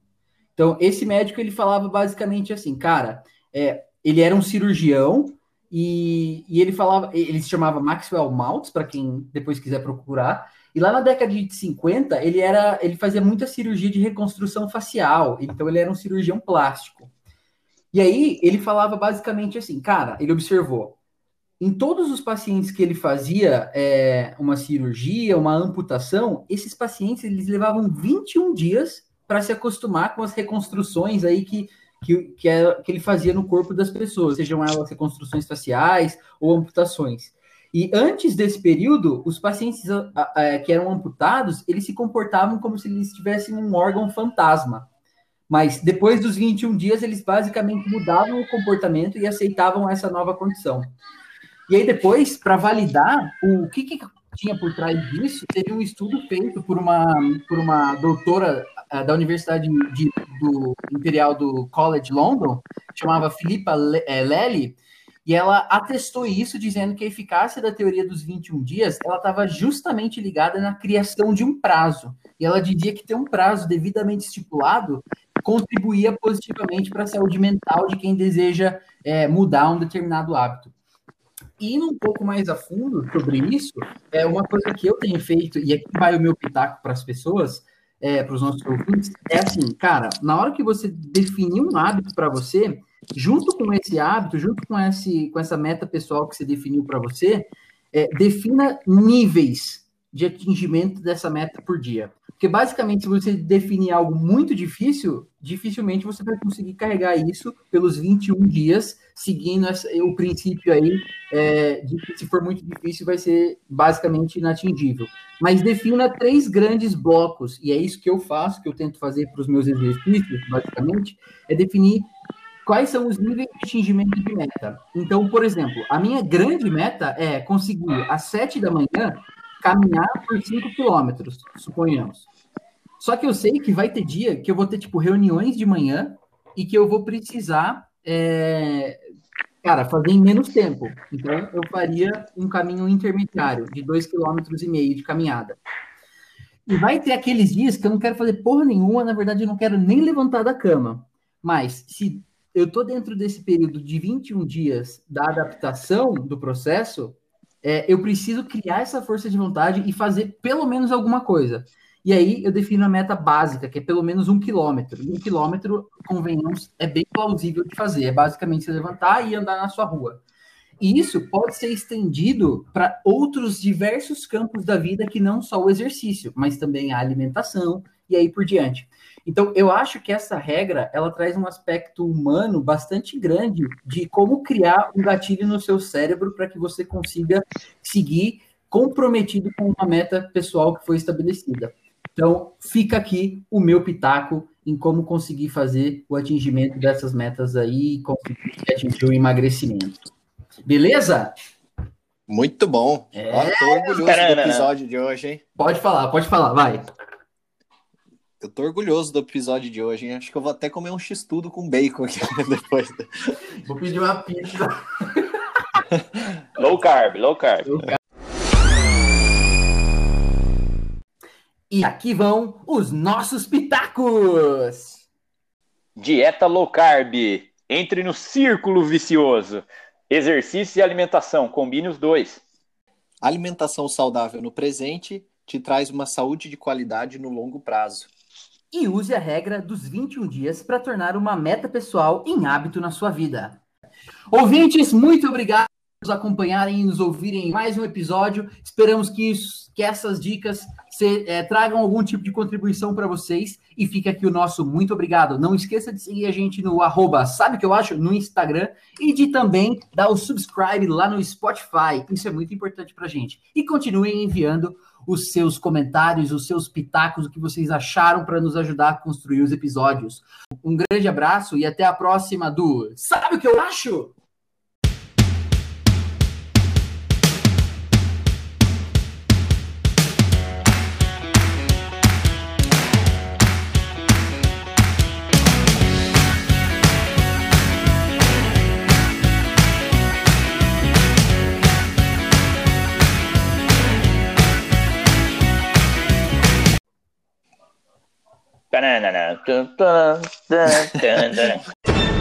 Então, esse médico ele falava basicamente assim, cara, é, ele era um cirurgião e, e ele falava, ele se chamava Maxwell Maltz, para quem depois quiser procurar. E lá na década de 50, ele era, ele fazia muita cirurgia de reconstrução facial, então ele era um cirurgião plástico. E aí ele falava basicamente assim, cara, ele observou em todos os pacientes que ele fazia é, uma cirurgia, uma amputação, esses pacientes eles levavam 21 dias para se acostumar com as reconstruções aí que que, que, é, que ele fazia no corpo das pessoas, sejam elas reconstruções faciais ou amputações. E antes desse período, os pacientes que eram amputados, eles se comportavam como se eles tivessem um órgão fantasma. Mas depois dos 21 dias, eles basicamente mudavam o comportamento e aceitavam essa nova condição. E aí depois, para validar o que, que tinha por trás disso, teve um estudo feito por uma, por uma doutora uh, da Universidade de, do Imperial do College London, chamava Filipa Lely, e ela atestou isso dizendo que a eficácia da teoria dos 21 dias, ela estava justamente ligada na criação de um prazo. E ela dizia que ter um prazo devidamente estipulado contribuía positivamente para a saúde mental de quem deseja é, mudar um determinado hábito. E indo um pouco mais a fundo sobre isso, é uma coisa que eu tenho feito, e aqui vai o meu pitaco para as pessoas, é, para os nossos ouvintes, é assim, cara, na hora que você definir um hábito para você, junto com esse hábito, junto com, esse, com essa meta pessoal que você definiu para você, é, defina níveis de atingimento dessa meta por dia. Porque basicamente, se você definir algo muito difícil, dificilmente você vai conseguir carregar isso pelos 21 dias, seguindo essa, o princípio aí é, de que se for muito difícil, vai ser basicamente inatingível. Mas defina três grandes blocos, e é isso que eu faço, que eu tento fazer para os meus exercícios, basicamente, é definir quais são os níveis de atingimento de meta. Então, por exemplo, a minha grande meta é conseguir às 7 da manhã caminhar por 5 quilômetros, suponhamos. Só que eu sei que vai ter dia que eu vou ter, tipo, reuniões de manhã e que eu vou precisar, é, cara, fazer em menos tempo. Então, eu faria um caminho intermediário de 2,5 km de caminhada. E vai ter aqueles dias que eu não quero fazer porra nenhuma, na verdade, eu não quero nem levantar da cama. Mas, se eu estou dentro desse período de 21 dias da adaptação do processo, é, eu preciso criar essa força de vontade e fazer pelo menos alguma coisa. E aí eu defino a meta básica, que é pelo menos um quilômetro. Um quilômetro, convenhamos, é bem plausível de fazer. É basicamente se levantar e andar na sua rua. E isso pode ser estendido para outros diversos campos da vida que não só o exercício, mas também a alimentação e aí por diante. Então, eu acho que essa regra, ela traz um aspecto humano bastante grande de como criar um gatilho no seu cérebro para que você consiga seguir comprometido com uma meta pessoal que foi estabelecida. Então, fica aqui o meu pitaco em como conseguir fazer o atingimento dessas metas aí e conseguir atingir o emagrecimento. Beleza? Muito bom. É... Ó, tô orgulhoso do episódio de hoje, hein? Pode falar, pode falar, vai. Eu tô orgulhoso do episódio de hoje, hein? Acho que eu vou até comer um x-tudo com bacon aqui depois. Vou pedir uma pizza. low carb, low carb. Low carb. E aqui vão os nossos pitacos. Dieta low carb. Entre no círculo vicioso. Exercício e alimentação, combine os dois. Alimentação saudável no presente te traz uma saúde de qualidade no longo prazo e use a regra dos 21 dias para tornar uma meta pessoal em hábito na sua vida. Ouvintes, muito obrigado por nos acompanharem e nos ouvirem em mais um episódio. Esperamos que, isso, que essas dicas se, é, tragam algum tipo de contribuição para vocês. E fica aqui o nosso muito obrigado. Não esqueça de seguir a gente no arroba, sabe o que eu acho? No Instagram. E de também dar o subscribe lá no Spotify. Isso é muito importante para a gente. E continuem enviando os seus comentários, os seus pitacos, o que vocês acharam para nos ajudar a construir os episódios. Um grande abraço e até a próxima do Sabe o que eu acho? Na na na na.